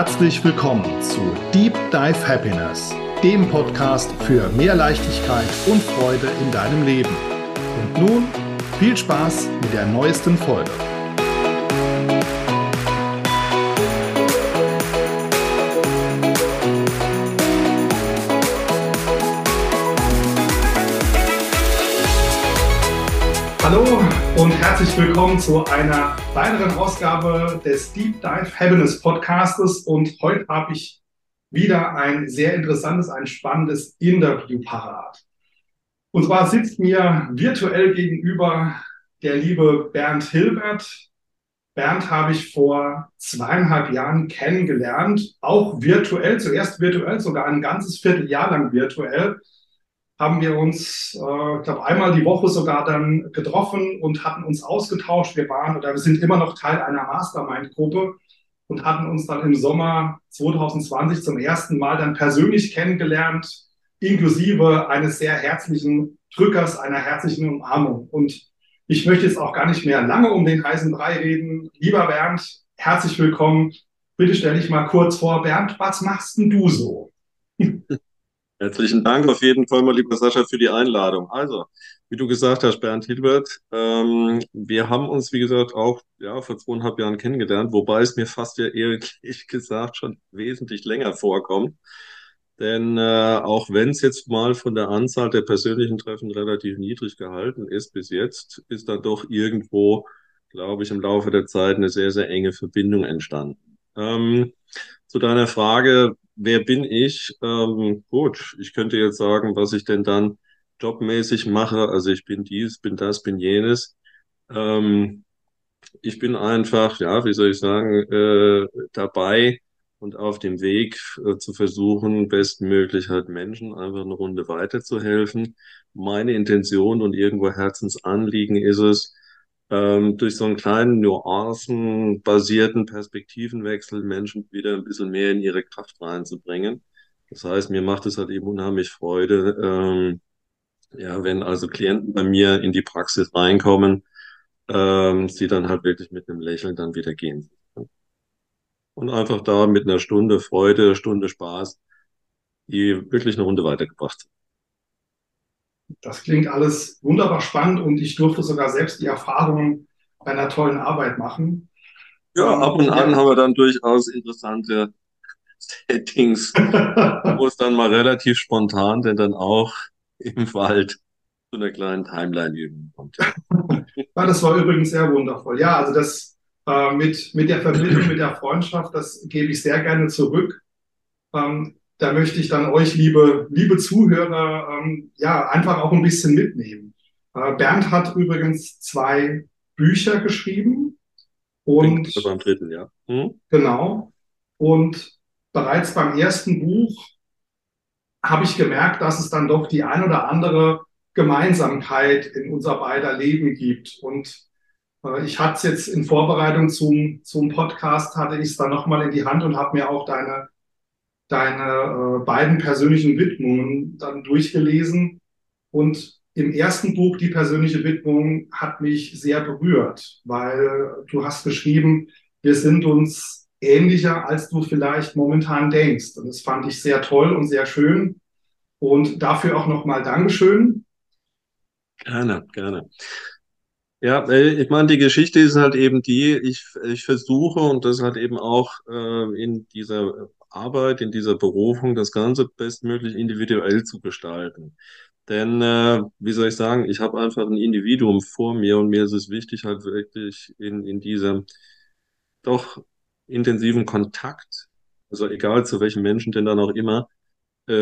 herzlich willkommen zu Deep Dive Happiness, dem Podcast für mehr Leichtigkeit und Freude in deinem Leben. Und nun viel Spaß mit der neuesten Folge. Hallo und herzlich willkommen zu einer weiteren Ausgabe des Deep Dive Happiness Podcastes. Und heute habe ich wieder ein sehr interessantes, ein spannendes Interview parat. Und zwar sitzt mir virtuell gegenüber der liebe Bernd Hilbert. Bernd habe ich vor zweieinhalb Jahren kennengelernt, auch virtuell, zuerst virtuell, sogar ein ganzes Vierteljahr lang virtuell haben wir uns, äh, glaube, einmal die Woche sogar dann getroffen und hatten uns ausgetauscht. Wir waren oder wir sind immer noch Teil einer Mastermind-Gruppe und hatten uns dann im Sommer 2020 zum ersten Mal dann persönlich kennengelernt, inklusive eines sehr herzlichen Drückers, einer herzlichen Umarmung. Und ich möchte jetzt auch gar nicht mehr lange um den heißen Brei reden. Lieber Bernd, herzlich willkommen. Bitte stell dich mal kurz vor. Bernd, was machst denn du so? Herzlichen Dank auf jeden Fall mal, lieber Sascha, für die Einladung. Also, wie du gesagt hast, Bernd Hilbert, ähm, wir haben uns, wie gesagt, auch ja, vor zweieinhalb Jahren kennengelernt, wobei es mir fast ja ehrlich gesagt schon wesentlich länger vorkommt. Denn äh, auch wenn es jetzt mal von der Anzahl der persönlichen Treffen relativ niedrig gehalten ist bis jetzt, ist da doch irgendwo, glaube ich, im Laufe der Zeit eine sehr, sehr enge Verbindung entstanden. Ähm, zu deiner Frage, wer bin ich? Ähm, gut, ich könnte jetzt sagen, was ich denn dann jobmäßig mache. Also ich bin dies, bin das, bin jenes. Ähm, ich bin einfach, ja, wie soll ich sagen, äh, dabei und auf dem Weg äh, zu versuchen, bestmöglich halt Menschen einfach eine Runde weiterzuhelfen. Meine Intention und irgendwo Herzensanliegen ist es, ähm, durch so einen kleinen nuancenbasierten Perspektivenwechsel Menschen wieder ein bisschen mehr in ihre Kraft reinzubringen. Das heißt, mir macht es halt eben unheimlich Freude, ähm, ja, wenn also Klienten bei mir in die Praxis reinkommen, ähm, sie dann halt wirklich mit einem Lächeln dann wieder gehen. Und einfach da mit einer Stunde Freude, Stunde Spaß, die wirklich eine Runde weitergebracht sind. Das klingt alles wunderbar spannend und ich durfte sogar selbst die Erfahrungen einer tollen Arbeit machen. Ja, ähm, ab und an haben wir dann durchaus interessante Settings, wo es dann mal relativ spontan, denn dann auch im Wald zu einer kleinen Timeline-Übung kommt. ja, das war übrigens sehr wundervoll. Ja, also das äh, mit, mit der Verbindung, mit der Freundschaft, das gebe ich sehr gerne zurück. Ähm, da möchte ich dann euch, liebe, liebe Zuhörer, ähm, ja, einfach auch ein bisschen mitnehmen. Äh, Bernd hat übrigens zwei Bücher geschrieben. Und beim dritten, ja. Hm? Genau. Und bereits beim ersten Buch habe ich gemerkt, dass es dann doch die ein oder andere Gemeinsamkeit in unser beider Leben gibt. Und äh, ich hatte es jetzt in Vorbereitung zum, zum Podcast, hatte ich es dann nochmal in die Hand und habe mir auch deine deine äh, beiden persönlichen Widmungen dann durchgelesen. Und im ersten Buch, die persönliche Widmung, hat mich sehr berührt, weil du hast geschrieben, wir sind uns ähnlicher, als du vielleicht momentan denkst. Und das fand ich sehr toll und sehr schön. Und dafür auch nochmal Dankeschön. Gerne, gerne. Ja, äh, ich meine, die Geschichte ist halt eben die, ich, ich versuche und das halt eben auch äh, in dieser Arbeit, in dieser Berufung, das Ganze bestmöglich individuell zu gestalten. Denn, äh, wie soll ich sagen, ich habe einfach ein Individuum vor mir und mir ist es wichtig, halt wirklich in, in diesem doch intensiven Kontakt, also egal zu welchen Menschen denn dann auch immer, äh,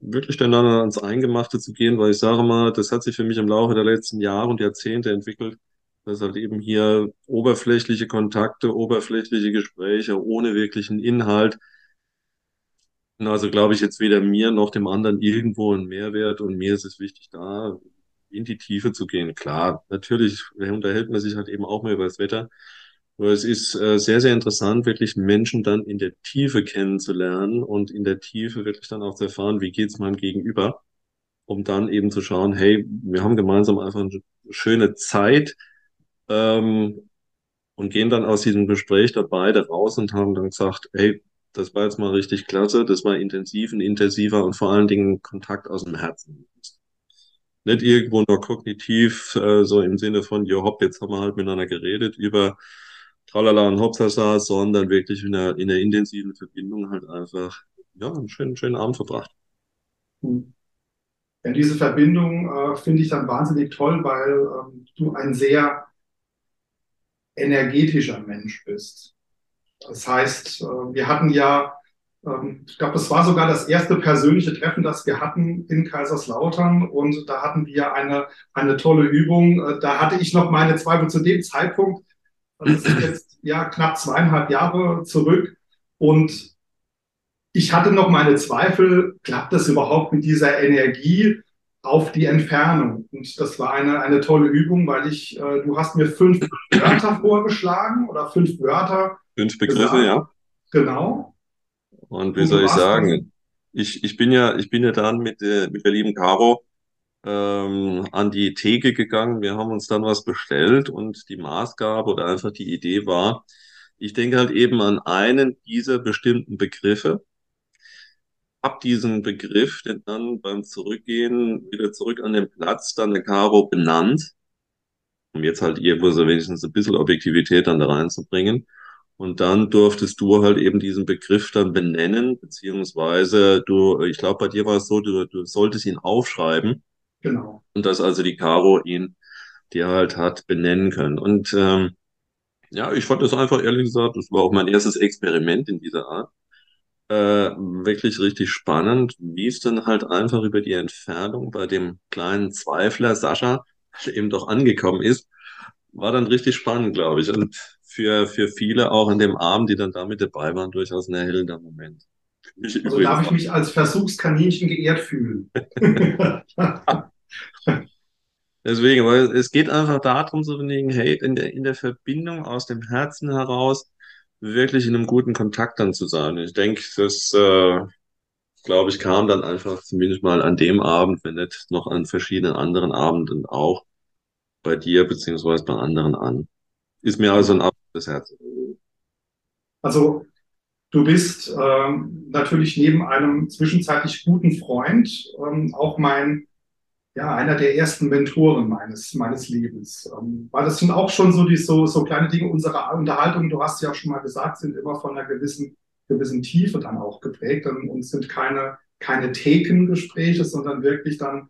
wirklich dann, ans Eingemachte zu gehen, weil ich sage mal, das hat sich für mich im Laufe der letzten Jahre und Jahrzehnte entwickelt, dass halt eben hier oberflächliche Kontakte, oberflächliche Gespräche ohne wirklichen Inhalt also glaube ich jetzt weder mir noch dem anderen irgendwo einen Mehrwert und mir ist es wichtig, da in die Tiefe zu gehen. Klar, natürlich unterhält man sich halt eben auch mal über das Wetter. Aber es ist äh, sehr, sehr interessant, wirklich Menschen dann in der Tiefe kennenzulernen und in der Tiefe wirklich dann auch zu erfahren, wie geht's meinem Gegenüber, um dann eben zu schauen, hey, wir haben gemeinsam einfach eine schöne Zeit ähm, und gehen dann aus diesem Gespräch da beide raus und haben dann gesagt, hey, das war jetzt mal richtig klasse, das war intensiv und intensiver und vor allen Dingen Kontakt aus dem Herzen. Nicht irgendwo nur kognitiv, äh, so im Sinne von, jo hopp, jetzt haben wir halt miteinander geredet über Tralala und Hopsasa, sondern wirklich in einer, in einer intensiven Verbindung halt einfach, ja, einen schönen, schönen Abend verbracht. Hm. Ja, diese Verbindung äh, finde ich dann wahnsinnig toll, weil ähm, du ein sehr energetischer Mensch bist. Das heißt, äh, wir hatten ja, ähm, ich glaube, das war sogar das erste persönliche Treffen, das wir hatten in Kaiserslautern und da hatten wir eine, eine tolle Übung. Äh, da hatte ich noch meine Zweifel zu dem Zeitpunkt. Das ist jetzt ja knapp zweieinhalb Jahre zurück und ich hatte noch meine Zweifel, klappt das überhaupt mit dieser Energie auf die Entfernung? Und das war eine, eine tolle Übung, weil ich, äh, du hast mir fünf Wörter vorgeschlagen oder fünf Wörter. Fünf Begriffe, gesagt. ja. Genau. Und wie Und soll ich sagen? Ich, ich bin ja, ich bin ja dann mit, äh, mit der lieben Caro ähm, an die Theke gegangen. Wir haben uns dann was bestellt und die Maßgabe oder einfach die Idee war, ich denke halt eben an einen dieser bestimmten Begriffe hab diesen Begriff denn dann beim Zurückgehen wieder zurück an den Platz dann der Caro benannt, um jetzt halt irgendwo so wenigstens ein bisschen Objektivität dann da reinzubringen. Und dann durftest du halt eben diesen Begriff dann benennen, beziehungsweise du, ich glaube, bei dir war es so, du, du solltest ihn aufschreiben. Genau. Und dass also die Caro ihn dir halt hat benennen können. Und ähm, ja, ich fand das einfach ehrlich gesagt, das war auch mein erstes Experiment in dieser Art äh, wirklich richtig spannend, wie es dann halt einfach über die Entfernung bei dem kleinen Zweifler Sascha eben doch angekommen ist, war dann richtig spannend, glaube ich. Und für, für viele auch an dem Abend, die dann damit dabei waren, durchaus ein erhellender Moment. Ich also darf ich mich als Versuchskaninchen geehrt fühlen. Deswegen, weil es geht einfach darum, so wegen, hey, in der, in der Verbindung aus dem Herzen heraus wirklich in einem guten Kontakt dann zu sein. Ich denke, das, äh, glaube ich, kam dann einfach zumindest mal an dem Abend, wenn nicht noch an verschiedenen anderen Abenden auch bei dir beziehungsweise bei anderen an. Ist mir also ein absolutes Herz. Also du bist ähm, natürlich neben einem zwischenzeitlich guten Freund ähm, auch mein ja, einer der ersten Mentoren meines, meines Lebens. Ähm, weil das sind auch schon so, die, so, so kleine Dinge unserer Unterhaltung, du hast ja auch schon mal gesagt, sind immer von einer gewissen, gewissen Tiefe dann auch geprägt und, und sind keine, keine Thekengespräche, sondern wirklich dann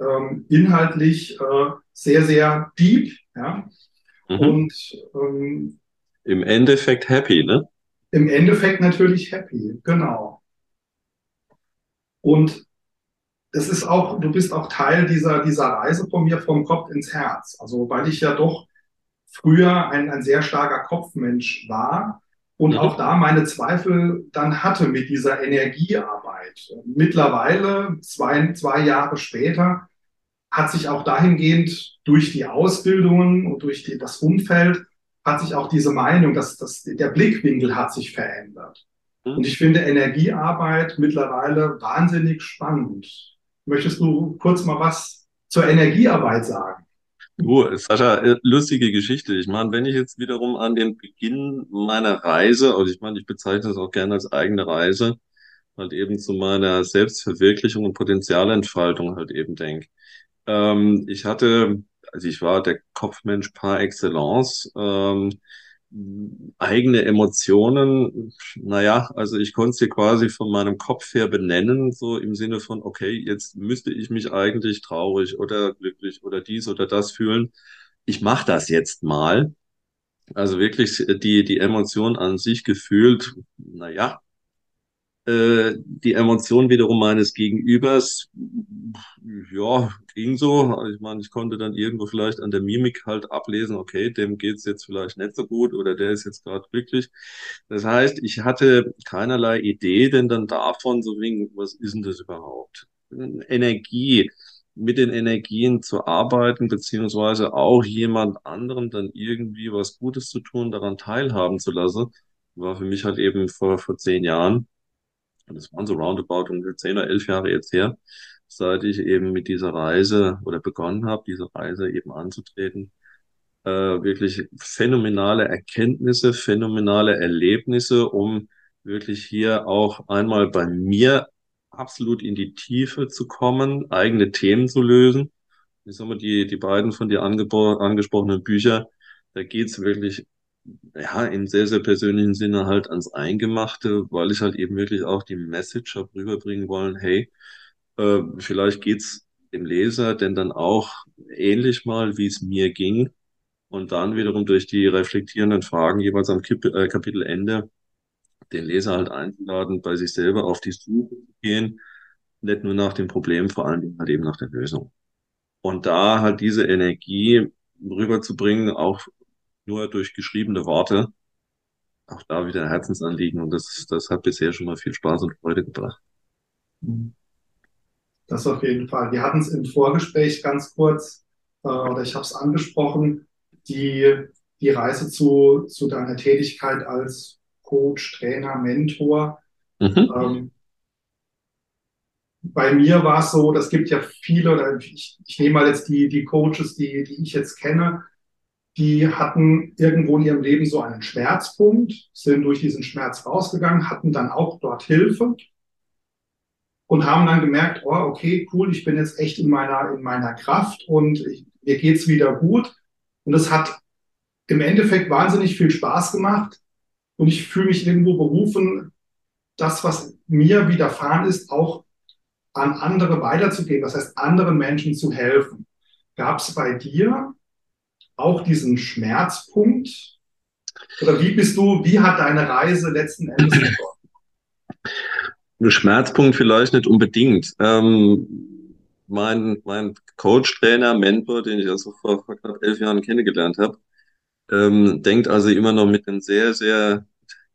ähm, inhaltlich äh, sehr, sehr deep. Ja? Mhm. Und ähm, im Endeffekt happy, ne? Im Endeffekt natürlich happy, genau. Und es ist auch, du bist auch Teil dieser, dieser Reise von mir vom Kopf ins Herz. Also, weil ich ja doch früher ein, ein sehr starker Kopfmensch war und mhm. auch da meine Zweifel dann hatte mit dieser Energiearbeit. Mittlerweile, zwei, zwei Jahre später, hat sich auch dahingehend durch die Ausbildungen und durch die, das Umfeld hat sich auch diese Meinung, dass, dass der Blickwinkel hat sich verändert. Mhm. Und ich finde Energiearbeit mittlerweile wahnsinnig spannend. Möchtest du kurz mal was zur Energiearbeit sagen? Du, Sascha, äh, lustige Geschichte. Ich meine, wenn ich jetzt wiederum an den Beginn meiner Reise, also ich meine, ich bezeichne es auch gerne als eigene Reise, halt eben zu meiner Selbstverwirklichung und Potenzialentfaltung halt eben denke. Ähm, ich hatte, also ich war der Kopfmensch par excellence. Ähm, eigene Emotionen, naja, also ich konnte sie quasi von meinem Kopf her benennen, so im Sinne von, okay, jetzt müsste ich mich eigentlich traurig oder glücklich oder dies oder das fühlen. Ich mache das jetzt mal. Also wirklich die, die Emotion an sich gefühlt, naja, die Emotion wiederum meines Gegenübers, ja, ging so. Ich meine, ich konnte dann irgendwo vielleicht an der Mimik halt ablesen, okay, dem geht's jetzt vielleicht nicht so gut oder der ist jetzt gerade glücklich. Das heißt, ich hatte keinerlei Idee denn dann davon, so wegen, was ist denn das überhaupt? Energie, mit den Energien zu arbeiten, beziehungsweise auch jemand anderen dann irgendwie was Gutes zu tun, daran teilhaben zu lassen, war für mich halt eben vor, vor zehn Jahren das waren so roundabout ungefähr zehn oder elf Jahre jetzt her, seit ich eben mit dieser Reise oder begonnen habe, diese Reise eben anzutreten. Äh, wirklich phänomenale Erkenntnisse, phänomenale Erlebnisse, um wirklich hier auch einmal bei mir absolut in die Tiefe zu kommen, eigene Themen zu lösen. Ich sag mal, die, die beiden von dir angesprochenen Bücher, da geht's wirklich ja, im sehr, sehr persönlichen Sinne halt ans Eingemachte, weil ich halt eben wirklich auch die Message habe rüberbringen wollen, hey, äh, vielleicht geht's dem Leser denn dann auch ähnlich mal, wie es mir ging. Und dann wiederum durch die reflektierenden Fragen jeweils am Kip äh, Kapitelende den Leser halt einzuladen, bei sich selber auf die Suche zu gehen, nicht nur nach dem Problem, vor allen Dingen halt eben nach der Lösung. Und da halt diese Energie rüberzubringen, auch nur durch geschriebene Worte, auch da wieder Herzensanliegen und das, das hat bisher schon mal viel Spaß und Freude gebracht. Das auf jeden Fall. Wir hatten es im Vorgespräch ganz kurz, äh, oder ich habe es angesprochen, die, die Reise zu, zu deiner Tätigkeit als Coach, Trainer, Mentor. Mhm. Ähm, bei mir war es so, das gibt ja viele, oder ich, ich nehme mal jetzt die, die Coaches, die, die ich jetzt kenne, die hatten irgendwo in ihrem Leben so einen Schmerzpunkt, sind durch diesen Schmerz rausgegangen, hatten dann auch dort Hilfe und haben dann gemerkt, oh, okay, cool, ich bin jetzt echt in meiner, in meiner Kraft und ich, mir geht's wieder gut. Und es hat im Endeffekt wahnsinnig viel Spaß gemacht und ich fühle mich irgendwo berufen, das, was mir widerfahren ist, auch an andere weiterzugeben, das heißt, anderen Menschen zu helfen. Gab es bei dir auch diesen Schmerzpunkt? Oder wie bist du, wie hat deine Reise letzten Endes begonnen? Schmerzpunkt vielleicht nicht unbedingt. Ähm, mein, mein Coach, Trainer, Mentor, den ich also vor, vor knapp elf Jahren kennengelernt habe, ähm, denkt also immer noch mit einem sehr, sehr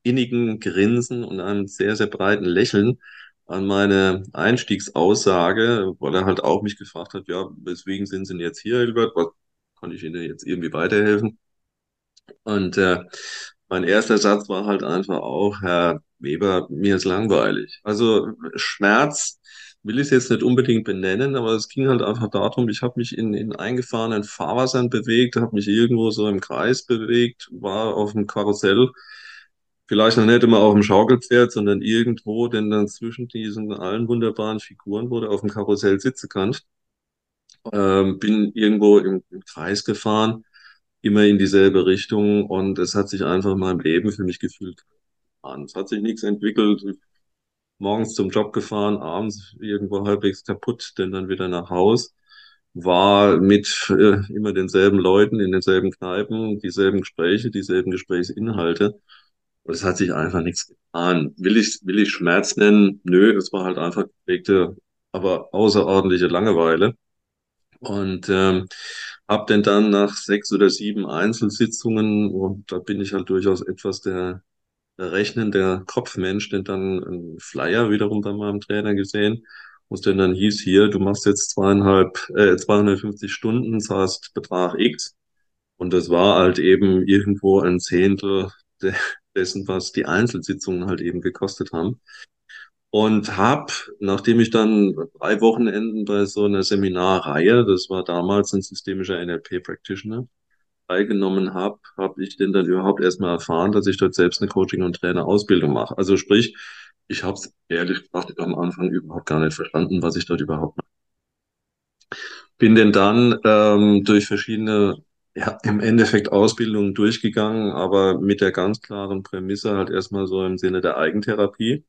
innigen Grinsen und einem sehr, sehr breiten Lächeln an meine Einstiegsaussage, weil er halt auch mich gefragt hat, ja, weswegen sind Sie denn jetzt hier, Hilbert? Was kann ich Ihnen jetzt irgendwie weiterhelfen? Und äh, mein erster Satz war halt einfach auch, Herr Weber, mir ist langweilig. Also Schmerz will ich es jetzt nicht unbedingt benennen, aber es ging halt einfach darum, ich habe mich in, in eingefahrenen Fahrwassern bewegt, habe mich irgendwo so im Kreis bewegt, war auf dem Karussell, vielleicht noch nicht immer auf dem Schaukelpferd, sondern irgendwo, denn dann zwischen diesen allen wunderbaren Figuren wurde auf dem Karussell sitzen kann. Ähm, bin irgendwo im, im Kreis gefahren, immer in dieselbe Richtung und es hat sich einfach in meinem Leben für mich gefühlt. Es hat sich nichts entwickelt. Morgens zum Job gefahren, abends irgendwo halbwegs kaputt, denn dann wieder nach Haus. War mit äh, immer denselben Leuten in denselben Kneipen, dieselben Gespräche, dieselben Gesprächsinhalte. Und es hat sich einfach nichts getan. Will ich, will ich Schmerz nennen? Nö, es war halt einfach geprägte, aber außerordentliche Langeweile. Und ähm, habe denn dann nach sechs oder sieben Einzelsitzungen, und da bin ich halt durchaus etwas der, der rechnende Kopfmensch, denn dann einen Flyer wiederum bei meinem Trainer gesehen, wo es denn dann hieß, hier, du machst jetzt zweieinhalb, äh, 250 Stunden, zahlst Betrag X. Und das war halt eben irgendwo ein Zehntel dessen, was die Einzelsitzungen halt eben gekostet haben und habe, nachdem ich dann drei Wochenenden bei so einer Seminarreihe, das war damals ein systemischer NLP-Practitioner, teilgenommen habe, habe ich denn dann überhaupt erstmal erfahren, dass ich dort selbst eine Coaching- und Trainer-Ausbildung mache. Also sprich, ich habe es ehrlich gesagt am Anfang überhaupt gar nicht verstanden, was ich dort überhaupt mache. Bin denn dann ähm, durch verschiedene, ja, im Endeffekt Ausbildungen durchgegangen, aber mit der ganz klaren Prämisse halt erstmal so im Sinne der Eigentherapie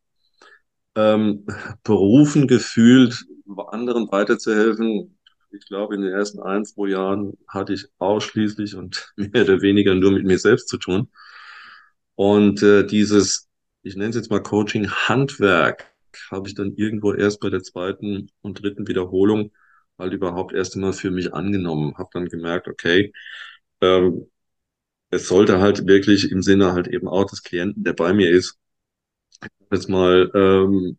ähm, berufen gefühlt, anderen weiterzuhelfen. Ich glaube, in den ersten ein, zwei Jahren hatte ich ausschließlich und mehr oder weniger nur mit mir selbst zu tun. Und äh, dieses, ich nenne es jetzt mal Coaching-Handwerk, habe ich dann irgendwo erst bei der zweiten und dritten Wiederholung halt überhaupt erst einmal für mich angenommen. Habe dann gemerkt, okay, ähm, es sollte halt wirklich im Sinne halt eben auch des Klienten, der bei mir ist, jetzt mal ähm,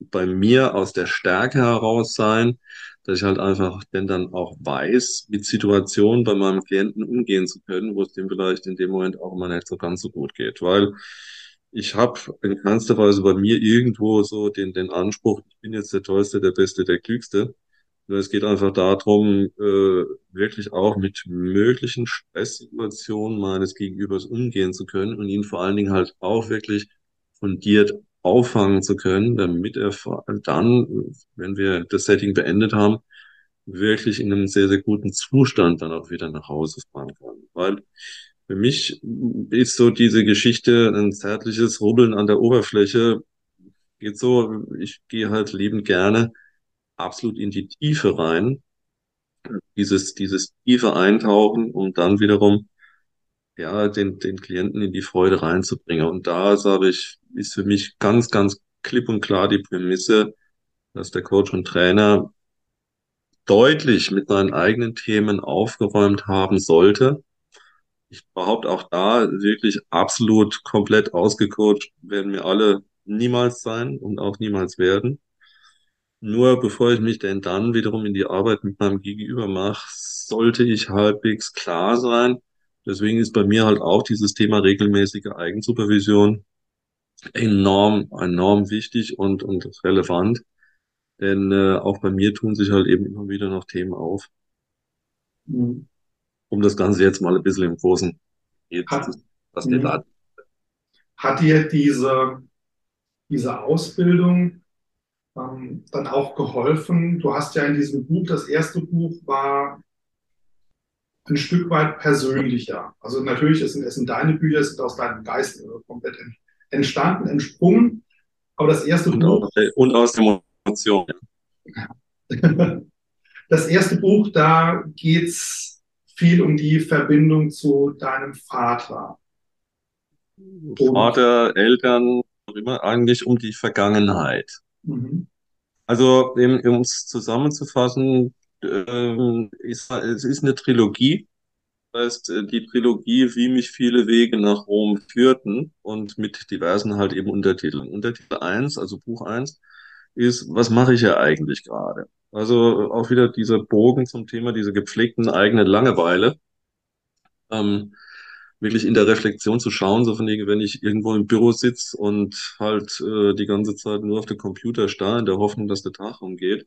bei mir aus der Stärke heraus sein, dass ich halt einfach denn dann auch weiß, mit Situationen bei meinem Klienten umgehen zu können, wo es dem vielleicht in dem Moment auch immer nicht so ganz so gut geht. Weil ich habe in keinster Weise bei mir irgendwo so den, den Anspruch, ich bin jetzt der Tollste, der Beste, der Klügste. Es geht einfach darum, äh, wirklich auch mit möglichen Stresssituationen meines Gegenübers umgehen zu können und ihn vor allen Dingen halt auch wirklich fundiert auffangen zu können, damit er dann, wenn wir das Setting beendet haben, wirklich in einem sehr, sehr guten Zustand dann auch wieder nach Hause fahren kann. Weil für mich ist so diese Geschichte ein zärtliches Rubbeln an der Oberfläche. Geht so, ich gehe halt liebend gerne absolut in die Tiefe rein. Dieses, dieses tiefe Eintauchen, um dann wiederum ja, den, den Klienten in die Freude reinzubringen. Und da sage ich, ist für mich ganz, ganz klipp und klar die Prämisse, dass der Coach und Trainer deutlich mit seinen eigenen Themen aufgeräumt haben sollte. Ich behaupte auch da wirklich absolut komplett ausgecoacht werden wir alle niemals sein und auch niemals werden. Nur bevor ich mich denn dann wiederum in die Arbeit mit meinem Gegenüber mache, sollte ich halbwegs klar sein. Deswegen ist bei mir halt auch dieses Thema regelmäßige Eigensupervision enorm, enorm wichtig und, und relevant. Denn äh, auch bei mir tun sich halt eben immer wieder noch Themen auf. Mhm. Um das Ganze jetzt mal ein bisschen im Großen hat, was mhm. da hat dir diese, diese Ausbildung ähm, dann auch geholfen? Du hast ja in diesem Buch, das erste Buch war ein Stück weit persönlicher. Also natürlich es sind es sind deine Bücher, es sind aus deinem Geist komplett entstanden, entsprungen. Aber das erste und Buch. und aus der Emotion. Das erste Buch, da geht es viel um die Verbindung zu deinem Vater. Und Vater, Eltern, immer eigentlich um die Vergangenheit. Mhm. Also, um es zusammenzufassen, äh, ist, es ist eine Trilogie. Das heißt, äh, die Trilogie, wie mich viele Wege nach Rom führten und mit diversen halt eben Untertiteln. Untertitel 1, also Buch 1, ist, was mache ich ja eigentlich gerade? Also auch wieder dieser Bogen zum Thema dieser gepflegten eigenen Langeweile. Ähm, wirklich in der Reflexion zu schauen, so von wegen, wenn ich irgendwo im Büro sitze und halt äh, die ganze Zeit nur auf den Computer starre, in der Hoffnung, dass der Tag umgeht,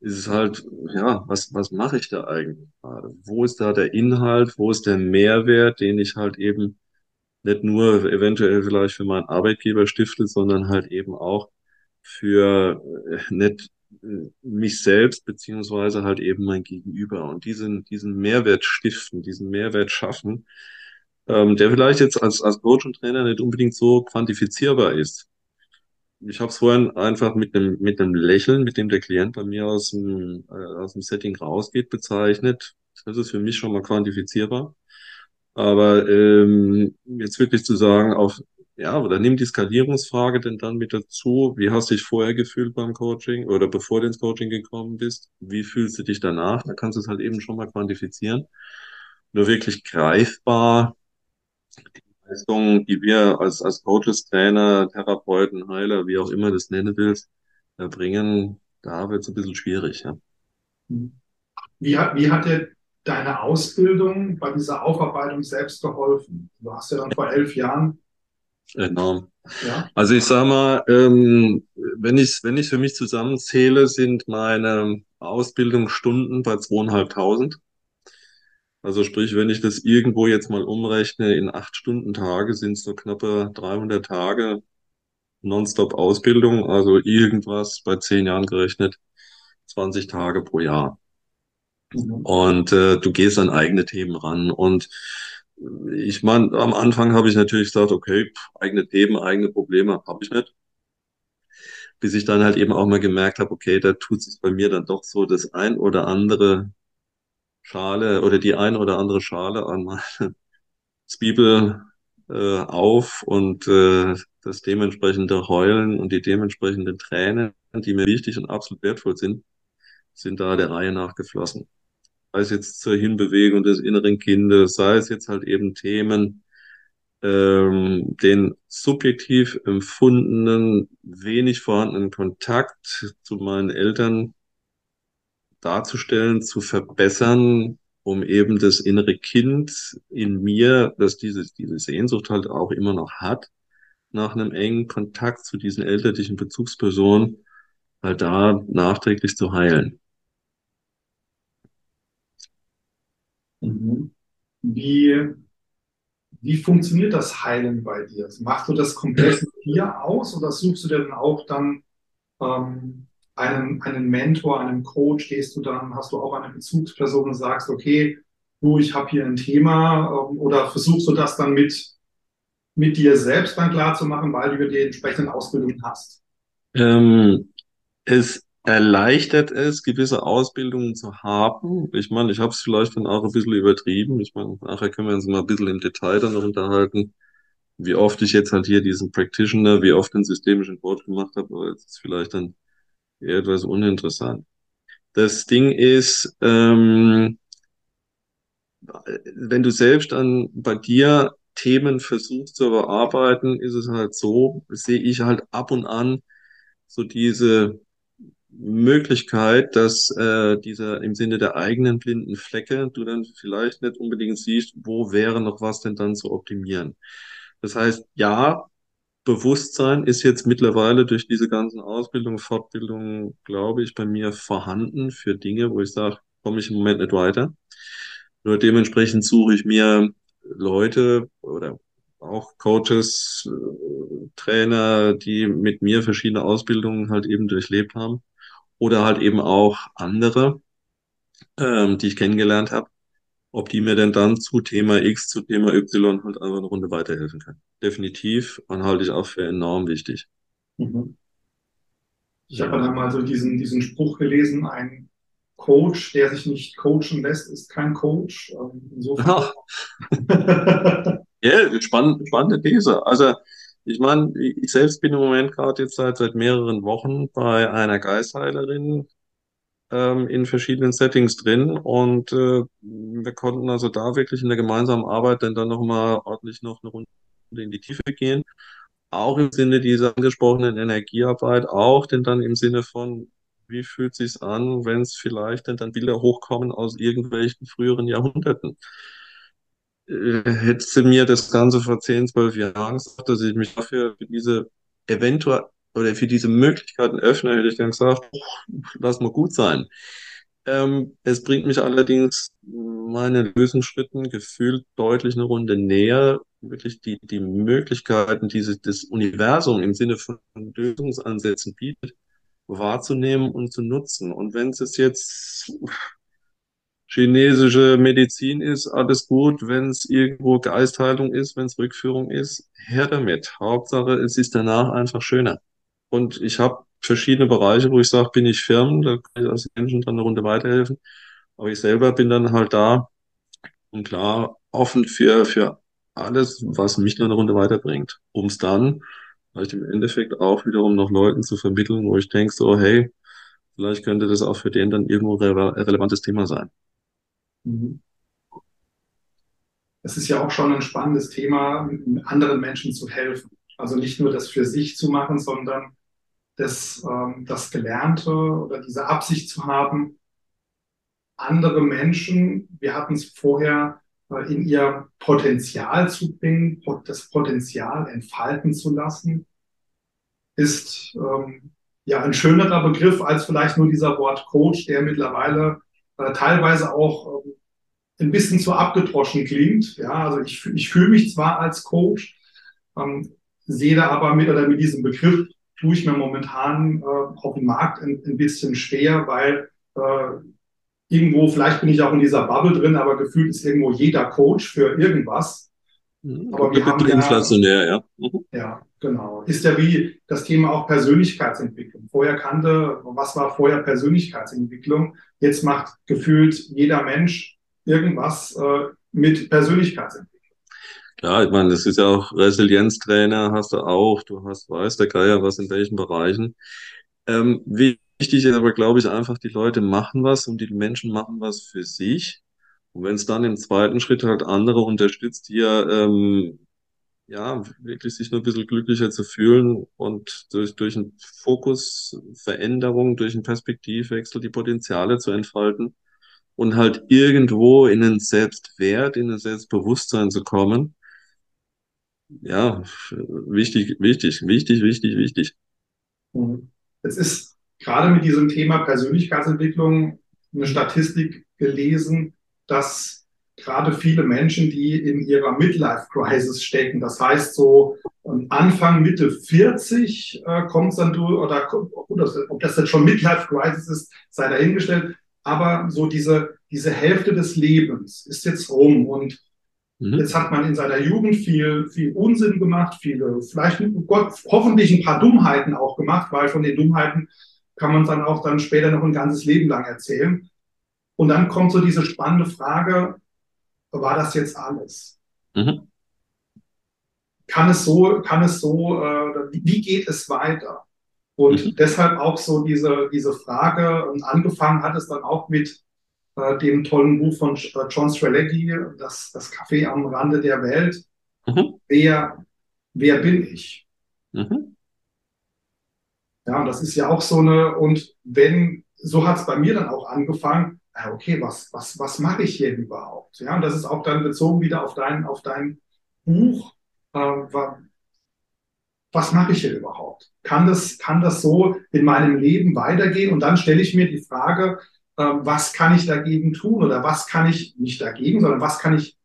ist es halt, ja, was, was mache ich da eigentlich gerade? Wo ist da der Inhalt? Wo ist der Mehrwert, den ich halt eben nicht nur eventuell vielleicht für meinen Arbeitgeber stifte, sondern halt eben auch für äh, nicht äh, mich selbst beziehungsweise halt eben mein Gegenüber und diesen diesen Mehrwert stiften, diesen Mehrwert schaffen, ähm, der vielleicht jetzt als als Coach und Trainer nicht unbedingt so quantifizierbar ist. Ich habe es vorhin einfach mit einem mit einem Lächeln, mit dem der Klient bei mir aus dem äh, aus dem Setting rausgeht, bezeichnet. Das ist für mich schon mal quantifizierbar. Aber ähm, jetzt wirklich zu sagen, auf ja, oder nimm die Skalierungsfrage denn dann mit dazu. Wie hast du dich vorher gefühlt beim Coaching oder bevor du ins Coaching gekommen bist? Wie fühlst du dich danach? Da kannst du es halt eben schon mal quantifizieren. Nur wirklich greifbar Leistungen, die wir als, als Coaches, Trainer, Therapeuten, Heiler, wie auch immer das nennen willst, erbringen, da wird es ein bisschen schwierig, ja. Wie hat, wie hat dir deine Ausbildung bei dieser Aufarbeitung selbst geholfen? Du hast ja dann vor elf Jahren Enorm. Ja. Also ich sage mal, ähm, wenn ich wenn ich für mich zusammenzähle, sind meine Ausbildungsstunden bei zweieinhalbtausend. Also sprich, wenn ich das irgendwo jetzt mal umrechne in acht Stunden Tage, sind es so knappe 300 Tage Nonstop Ausbildung. Also irgendwas bei zehn Jahren gerechnet 20 Tage pro Jahr. Mhm. Und äh, du gehst an eigene Themen ran und ich meine, am Anfang habe ich natürlich gesagt, okay, eigene Themen, eigene Probleme habe ich nicht. Bis ich dann halt eben auch mal gemerkt habe, okay, da tut sich bei mir dann doch so das ein oder andere Schale oder die ein oder andere Schale an meine Zwiebel äh, auf und äh, das dementsprechende Heulen und die dementsprechenden Tränen, die mir wichtig und absolut wertvoll sind, sind da der Reihe nach geflossen. Sei es jetzt zur Hinbewegung des inneren Kindes, sei es jetzt halt eben Themen, ähm, den subjektiv empfundenen, wenig vorhandenen Kontakt zu meinen Eltern darzustellen, zu verbessern, um eben das innere Kind in mir, das diese, diese Sehnsucht halt auch immer noch hat, nach einem engen Kontakt zu diesen elterlichen Bezugspersonen, halt da nachträglich zu heilen. Mhm. Wie, Wie funktioniert das Heilen bei dir? Machst du das komplett mit dir aus oder suchst du dir dann auch dann ähm, einen, einen Mentor, einen Coach? Gehst du dann, hast du auch eine Bezugsperson und sagst, okay, du, ich habe hier ein Thema ähm, oder versuchst du das dann mit, mit dir selbst dann klar zu machen, weil du die entsprechenden Ausbildungen hast? Ähm, es erleichtert es, gewisse Ausbildungen zu haben. Ich meine, ich habe es vielleicht dann auch ein bisschen übertrieben. Ich meine, nachher können wir uns mal ein bisschen im Detail dann noch unterhalten, wie oft ich jetzt halt hier diesen Practitioner, wie oft den systemischen Coach gemacht habe, aber jetzt ist vielleicht dann etwas uninteressant. Das Ding ist, ähm, wenn du selbst dann bei dir Themen versuchst zu bearbeiten, ist es halt so, sehe ich halt ab und an so diese Möglichkeit, dass äh, dieser im Sinne der eigenen blinden Flecke du dann vielleicht nicht unbedingt siehst, wo wäre noch was denn dann zu optimieren. Das heißt, ja, Bewusstsein ist jetzt mittlerweile durch diese ganzen Ausbildungen, Fortbildungen, glaube ich, bei mir vorhanden für Dinge, wo ich sage, komme ich im Moment nicht weiter. Nur dementsprechend suche ich mir Leute oder auch Coaches, äh, Trainer, die mit mir verschiedene Ausbildungen halt eben durchlebt haben oder halt eben auch andere, ähm, die ich kennengelernt habe, ob die mir denn dann zu Thema X, zu Thema Y halt einfach eine Runde weiterhelfen können. Definitiv und halte ich auch für enorm wichtig. Mhm. Ich habe dann mal so diesen, diesen Spruch gelesen, ein Coach, der sich nicht coachen lässt, ist kein Coach. Ähm, insofern. ja, spannend, spannende These. Also ich meine, ich selbst bin im Moment gerade jetzt seit, seit mehreren Wochen bei einer Geistheilerin ähm, in verschiedenen Settings drin und äh, wir konnten also da wirklich in der gemeinsamen Arbeit dann, dann nochmal ordentlich noch eine Runde in die Tiefe gehen. Auch im Sinne dieser angesprochenen Energiearbeit, auch denn dann im Sinne von, wie fühlt sich's an, wenn es vielleicht denn dann Bilder hochkommen aus irgendwelchen früheren Jahrhunderten äh, hätte mir das Ganze vor 10, 12 Jahren gesagt, dass ich mich dafür für diese eventuell oder für diese Möglichkeiten öffne, hätte ich dann gesagt, lass mal gut sein. Ähm, es bringt mich allerdings meine Lösungsschritten gefühlt deutlich eine Runde näher, wirklich die, die Möglichkeiten, die das Universum im Sinne von Lösungsansätzen bietet, wahrzunehmen und zu nutzen. Und wenn es jetzt chinesische Medizin ist, alles gut. Wenn es irgendwo Geistheilung ist, wenn es Rückführung ist, her damit. Hauptsache, es ist danach einfach schöner. Und ich habe verschiedene Bereiche, wo ich sage, bin ich Firmen, da kann ich als Menschen dann eine Runde weiterhelfen. Aber ich selber bin dann halt da und klar offen für, für alles, was mich dann eine Runde weiterbringt. Um es dann vielleicht im Endeffekt auch wiederum noch Leuten zu vermitteln, wo ich denke so, hey, vielleicht könnte das auch für den dann irgendwo ein relevantes Thema sein. Mhm. Es ist ja auch schon ein spannendes Thema, anderen Menschen zu helfen. Also nicht nur das für sich zu machen, sondern das, ähm, das Gelernte oder diese Absicht zu haben, andere Menschen, wir hatten es vorher, äh, in ihr Potenzial zu bringen, das Potenzial entfalten zu lassen, ist ähm, ja ein schönerer Begriff als vielleicht nur dieser Wort Coach, der mittlerweile äh, teilweise auch ähm, ein bisschen zu abgedroschen klingt. Ja, also ich, ich fühle mich zwar als Coach, ähm, sehe da aber mit oder mit diesem Begriff tue ich mir momentan äh, auf dem Markt ein, ein bisschen schwer, weil äh, irgendwo, vielleicht bin ich auch in dieser Bubble drin, aber gefühlt ist irgendwo jeder Coach für irgendwas. Mhm. Aber wir haben ja, inflationär, ja. Mhm. Ja, genau. Ist ja wie das Thema auch Persönlichkeitsentwicklung. Vorher kannte, was war vorher Persönlichkeitsentwicklung? Jetzt macht gefühlt jeder Mensch irgendwas äh, mit Persönlichkeitsentwicklung. Klar, ich meine, das ist ja auch Resilienztrainer, hast du auch, du hast, weiß der Geier was in welchen Bereichen. Ähm, wichtig ist aber, glaube ich, einfach, die Leute machen was und die Menschen machen was für sich. Und wenn es dann im zweiten Schritt halt andere unterstützt, die ja, ähm, ja, wirklich sich nur ein bisschen glücklicher zu fühlen und durch, durch eine Fokusveränderung, durch einen Perspektivwechsel die Potenziale zu entfalten und halt irgendwo in einen Selbstwert, in ein Selbstbewusstsein zu kommen, ja, wichtig, wichtig, wichtig, wichtig, wichtig. Mhm. Es ist gerade mit diesem Thema Persönlichkeitsentwicklung eine Statistik gelesen, dass gerade viele Menschen, die in ihrer Midlife-Crisis stecken. Das heißt, so Anfang, Mitte 40 äh, kommt es dann durch, oder ob das jetzt schon Midlife-Crisis ist, sei dahingestellt. Aber so diese, diese Hälfte des Lebens ist jetzt rum und mhm. jetzt hat man in seiner Jugend viel, viel Unsinn gemacht, viele, vielleicht Gott, hoffentlich ein paar Dummheiten auch gemacht, weil von den Dummheiten kann man dann auch dann später noch ein ganzes Leben lang erzählen. Und dann kommt so diese spannende Frage, war das jetzt alles? Mhm. Kann es so, kann es so, äh, wie geht es weiter? Und mhm. deshalb auch so diese, diese Frage, und angefangen hat es dann auch mit äh, dem tollen Buch von äh, John Strelecki, das, das Café am Rande der Welt. Mhm. Wer, wer bin ich? Mhm. Ja, das ist ja auch so eine, und wenn, so hat es bei mir dann auch angefangen, ja, okay, was, was, was mache ich hier überhaupt? Ja, und das ist auch dann bezogen wieder auf dein, auf dein Buch. Äh, was mache ich hier überhaupt? Kann das, kann das so in meinem Leben weitergehen? Und dann stelle ich mir die Frage, äh, was kann ich dagegen tun? Oder was kann ich nicht dagegen, sondern was kann ich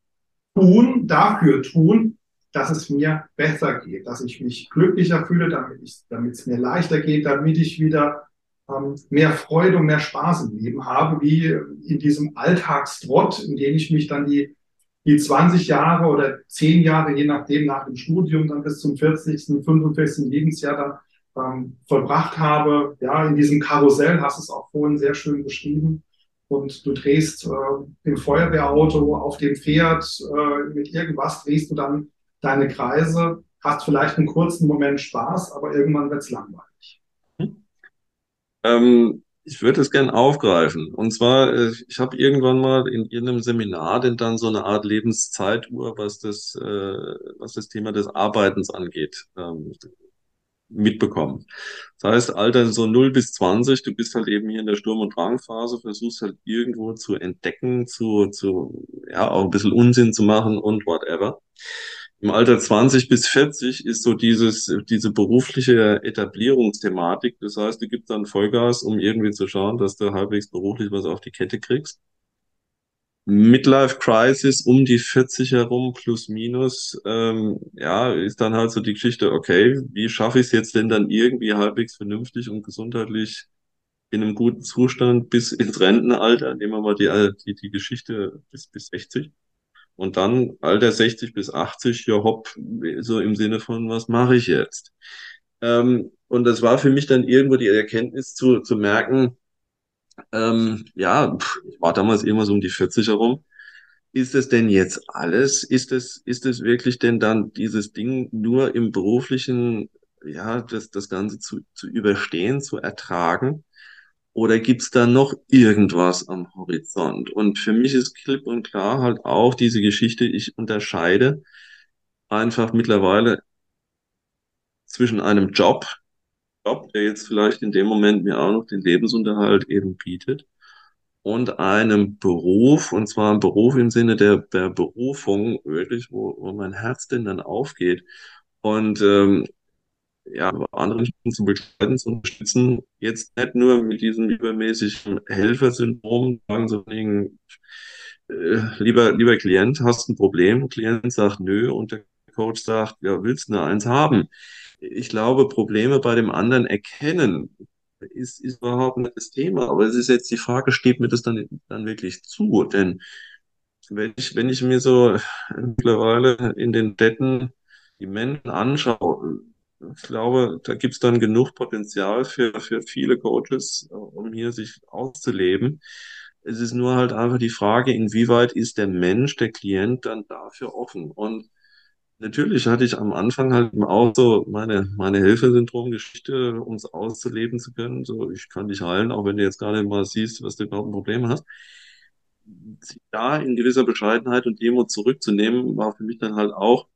tun, dafür tun, dass es mir besser geht, dass ich mich glücklicher fühle, damit, ich, damit es mir leichter geht, damit ich wieder ähm, mehr Freude und mehr Spaß im Leben habe, wie in diesem Alltagstrott, in dem ich mich dann die, die 20 Jahre oder 10 Jahre, je nachdem, nach dem Studium dann bis zum 40., 45. Lebensjahr dann ähm, vollbracht habe. Ja, in diesem Karussell hast du es auch vorhin sehr schön beschrieben. Und du drehst äh, im Feuerwehrauto, auf dem Pferd, äh, mit irgendwas drehst du dann deine Kreise, hast vielleicht einen kurzen Moment Spaß, aber irgendwann wird's langweilig. Ähm, ich würde es gerne aufgreifen. Und zwar, äh, ich habe irgendwann mal in irgendeinem Seminar denn dann so eine Art Lebenszeituhr, was das, äh, was das Thema des Arbeitens angeht, ähm, mitbekommen. Das heißt, Alter so 0 bis 20, du bist halt eben hier in der Sturm- und Drangphase, versuchst halt irgendwo zu entdecken, zu, zu, ja, auch ein bisschen Unsinn zu machen und whatever im Alter 20 bis 40 ist so dieses, diese berufliche Etablierungsthematik. Das heißt, du gibst dann Vollgas, um irgendwie zu schauen, dass du halbwegs beruflich was auf die Kette kriegst. Midlife Crisis um die 40 herum, plus minus, ähm, ja, ist dann halt so die Geschichte, okay, wie schaffe ich es jetzt denn dann irgendwie halbwegs vernünftig und gesundheitlich in einem guten Zustand bis ins Rentenalter? Nehmen wir mal die, die, die Geschichte bis, bis 60. Und dann Alter 60 bis 80, ja hopp, so im Sinne von, was mache ich jetzt? Ähm, und das war für mich dann irgendwo die Erkenntnis zu, zu merken, ähm, ja, ich war damals immer so um die 40 herum. Ist es denn jetzt alles? Ist es, ist es wirklich denn dann dieses Ding nur im beruflichen, ja, das, das Ganze zu, zu überstehen, zu ertragen? Oder gibt's da noch irgendwas am Horizont? Und für mich ist klipp und klar halt auch diese Geschichte, ich unterscheide einfach mittlerweile zwischen einem Job, Job, der jetzt vielleicht in dem Moment mir auch noch den Lebensunterhalt eben bietet, und einem Beruf, und zwar ein Beruf im Sinne der, der Berufung, wirklich, wo, wo mein Herz denn dann aufgeht. Und ähm, ja, andere zu begleiten, zu unterstützen. Jetzt nicht nur mit diesem übermäßigen Helfersyndrom, sagen so wegen, äh, lieber, lieber Klient, hast ein Problem. Klient sagt nö und der Coach sagt, ja, willst du nur eins haben? Ich glaube, Probleme bei dem anderen erkennen, ist, ist überhaupt nicht das Thema. Aber es ist jetzt die Frage, steht mir das dann, dann wirklich zu? Denn wenn ich, wenn ich mir so mittlerweile in den Städten die Menschen anschaue, ich glaube, da gibt es dann genug Potenzial für, für viele Coaches, um hier sich auszuleben. Es ist nur halt einfach die Frage, inwieweit ist der Mensch, der Klient dann dafür offen? Und natürlich hatte ich am Anfang halt auch so meine, meine Hilfesyndrom-Geschichte, um es auszuleben zu können. So, ich kann dich heilen, auch wenn du jetzt nicht mal siehst, was du überhaupt ein Problem hast. Da in gewisser Bescheidenheit und Demo zurückzunehmen, war für mich dann halt auch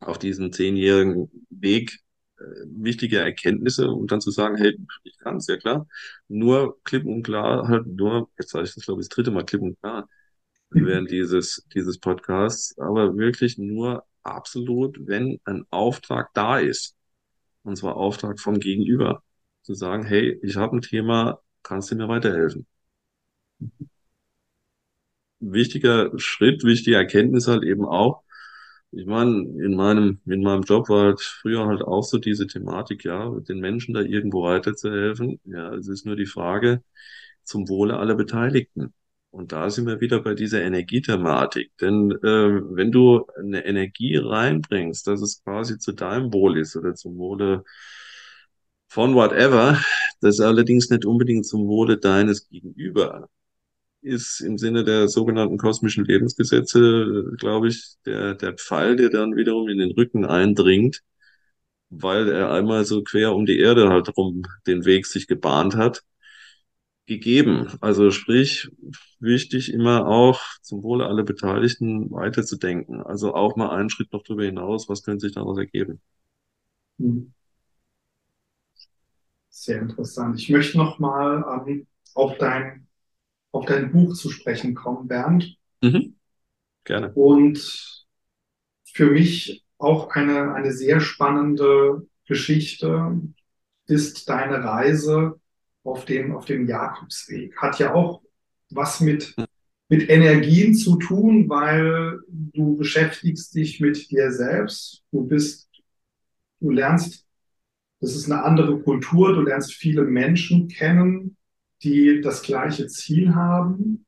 auf diesem zehnjährigen Weg äh, wichtige Erkenntnisse, um dann zu sagen, hey, ich kann es, ja klar. Nur klipp und klar, halt nur, jetzt sage ich das, glaube ich, das dritte Mal klipp und klar während dieses, dieses Podcasts, aber wirklich nur absolut, wenn ein Auftrag da ist. Und zwar Auftrag vom Gegenüber. Zu sagen, hey, ich habe ein Thema, kannst du mir weiterhelfen? wichtiger Schritt, wichtige Erkenntnis halt eben auch. Ich meine, in meinem, in meinem Job war halt früher halt auch so diese Thematik, ja, den Menschen da irgendwo weiterzuhelfen. Ja, es ist nur die Frage zum Wohle aller Beteiligten. Und da sind wir wieder bei dieser Energiethematik. Denn äh, wenn du eine Energie reinbringst, dass es quasi zu deinem Wohl ist oder zum Wohle von whatever, das allerdings nicht unbedingt zum Wohle deines Gegenüber ist im Sinne der sogenannten kosmischen Lebensgesetze, glaube ich, der, der Pfeil, der dann wiederum in den Rücken eindringt, weil er einmal so quer um die Erde halt rum den Weg sich gebahnt hat, gegeben. Also sprich, wichtig immer auch zum Wohle aller Beteiligten weiterzudenken. Also auch mal einen Schritt noch darüber hinaus, was könnte sich daraus ergeben. Hm. Sehr interessant. Ich möchte noch mal ähm, auf dein auf dein Buch zu sprechen kommen, Bernd. Mhm. Gerne. Und für mich auch eine, eine sehr spannende Geschichte ist deine Reise auf dem, auf dem Jakobsweg. Hat ja auch was mit, mit Energien zu tun, weil du beschäftigst dich mit dir selbst. Du bist, du lernst, das ist eine andere Kultur, du lernst viele Menschen kennen, die das gleiche Ziel haben.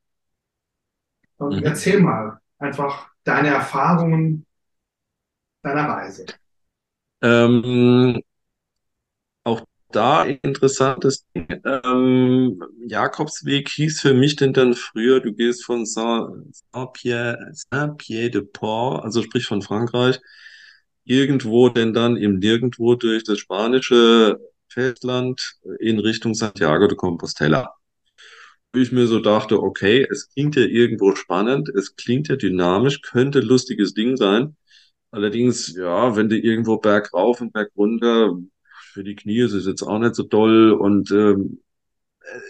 Mhm. Erzähl mal einfach deine Erfahrungen deiner Reise. Ähm, da interessantes Ding. Ähm, Jakobsweg hieß für mich denn dann früher, du gehst von Saint-Pierre, Saint-Pierre-de-Port, also sprich von Frankreich, irgendwo denn dann im Nirgendwo durch das spanische Festland in Richtung Santiago de Compostela. Ich mir so dachte, okay, es klingt ja irgendwo spannend, es klingt ja dynamisch, könnte lustiges Ding sein. Allerdings, ja, wenn du irgendwo bergauf und bergunter, für die Knie ist es jetzt auch nicht so doll und ähm,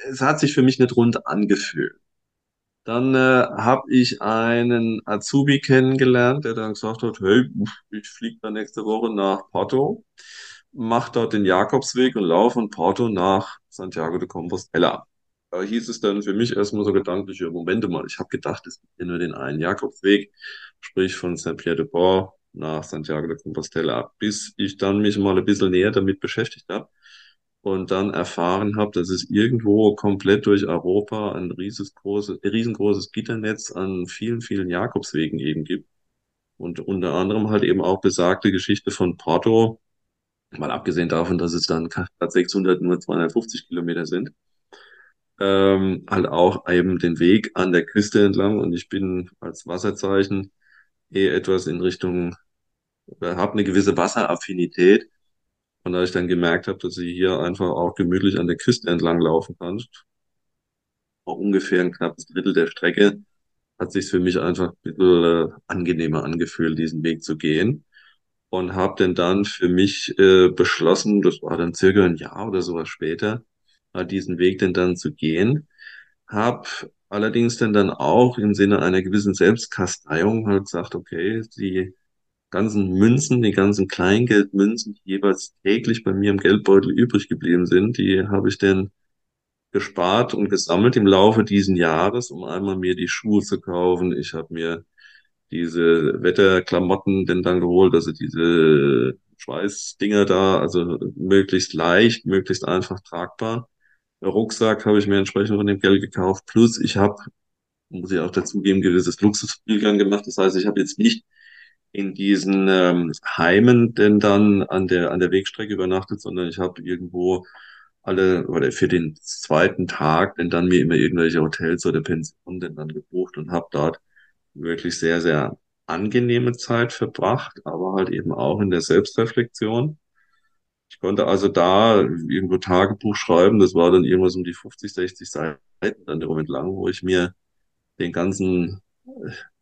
es hat sich für mich nicht rund angefühlt. Dann äh, habe ich einen Azubi kennengelernt, der dann gesagt hat, hey, ich fliege da nächste Woche nach Porto mache dort den Jakobsweg und laufe von Porto nach Santiago de Compostela. Da hieß es dann für mich erstmal so gedanklich, ja, Momente mal, ich habe gedacht, es gibt ja nur den einen Jakobsweg, sprich von Saint-Pierre-de-Port nach Santiago de Compostela, bis ich dann mich mal ein bisschen näher damit beschäftigt habe und dann erfahren habe, dass es irgendwo komplett durch Europa ein riesengroßes, riesengroßes Gitternetz an vielen, vielen Jakobswegen eben gibt. Und unter anderem halt eben auch besagte Geschichte von Porto, Mal abgesehen davon, dass es dann statt 600 nur 250 Kilometer sind. Ähm, halt auch eben den Weg an der Küste entlang und ich bin als Wasserzeichen eh etwas in Richtung, habe eine gewisse Wasseraffinität. Und da ich dann gemerkt habe, dass ich hier einfach auch gemütlich an der Küste entlang laufen kann, auch ungefähr ein knappes Drittel der Strecke, hat sich für mich einfach ein bisschen äh, angenehmer angefühlt, diesen Weg zu gehen und habe denn dann für mich äh, beschlossen, das war dann circa ein Jahr oder sowas später, äh, diesen Weg denn dann zu gehen. Hab allerdings dann dann auch im Sinne einer gewissen Selbstkasteiung halt gesagt, okay, die ganzen Münzen, die ganzen Kleingeldmünzen, die jeweils täglich bei mir im Geldbeutel übrig geblieben sind, die habe ich dann gespart und gesammelt im Laufe diesen Jahres, um einmal mir die Schuhe zu kaufen. Ich habe mir diese Wetterklamotten denn dann geholt, also diese Schweißdinger da, also möglichst leicht, möglichst einfach tragbar. Rucksack habe ich mir entsprechend von dem Geld gekauft. Plus ich habe, muss ich auch dazugeben, gewisses Luxusspielgang gemacht. Das heißt, ich habe jetzt nicht in diesen ähm, Heimen denn dann an der an der Wegstrecke übernachtet, sondern ich habe irgendwo alle oder für den zweiten Tag denn dann mir immer irgendwelche Hotels oder Pensionen denn dann gebucht und habe dort wirklich sehr, sehr angenehme Zeit verbracht, aber halt eben auch in der Selbstreflexion. Ich konnte also da irgendwo Tagebuch schreiben, das war dann irgendwas um die 50, 60 Seiten dann der Moment lang, wo ich mir den ganzen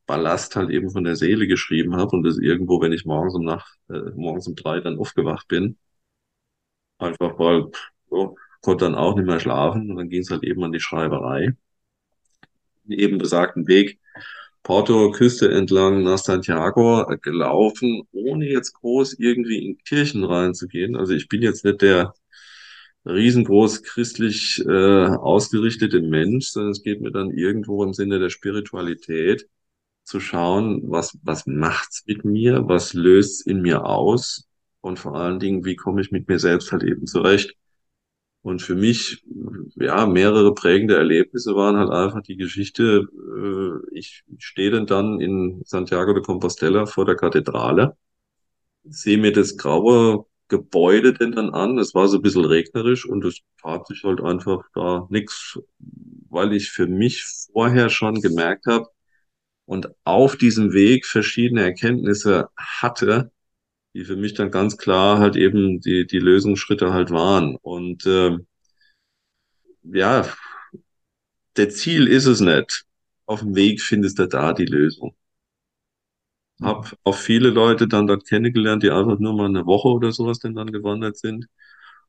Ballast halt eben von der Seele geschrieben habe und das irgendwo, wenn ich morgens um Nacht, äh, morgens um drei dann aufgewacht bin, einfach weil so, konnte dann auch nicht mehr schlafen und dann ging es halt eben an die Schreiberei. Eben besagten Weg Porto-Küste entlang nach Santiago gelaufen, ohne jetzt groß irgendwie in Kirchen reinzugehen. Also ich bin jetzt nicht der, riesengroß christlich äh, ausgerichtete Mensch, sondern es geht mir dann irgendwo im Sinne der Spiritualität zu schauen, was, was macht's mit mir, was löst's in mir aus und vor allen Dingen, wie komme ich mit mir selbst halt eben zurecht. Und für mich, ja, mehrere prägende Erlebnisse waren halt einfach die Geschichte, äh, ich stehe dann dann in Santiago de Compostela vor der Kathedrale, sehe mir das graue Gebäude denn dann an. Es war so ein bisschen regnerisch und es tat sich halt einfach da nichts, weil ich für mich vorher schon gemerkt habe und auf diesem Weg verschiedene Erkenntnisse hatte, die für mich dann ganz klar halt eben die, die Lösungsschritte halt waren. Und äh, ja, der Ziel ist es nicht. Auf dem Weg findest du da die Lösung. Hab auch viele Leute dann dort kennengelernt, die einfach nur mal eine Woche oder sowas denn dann gewandert sind.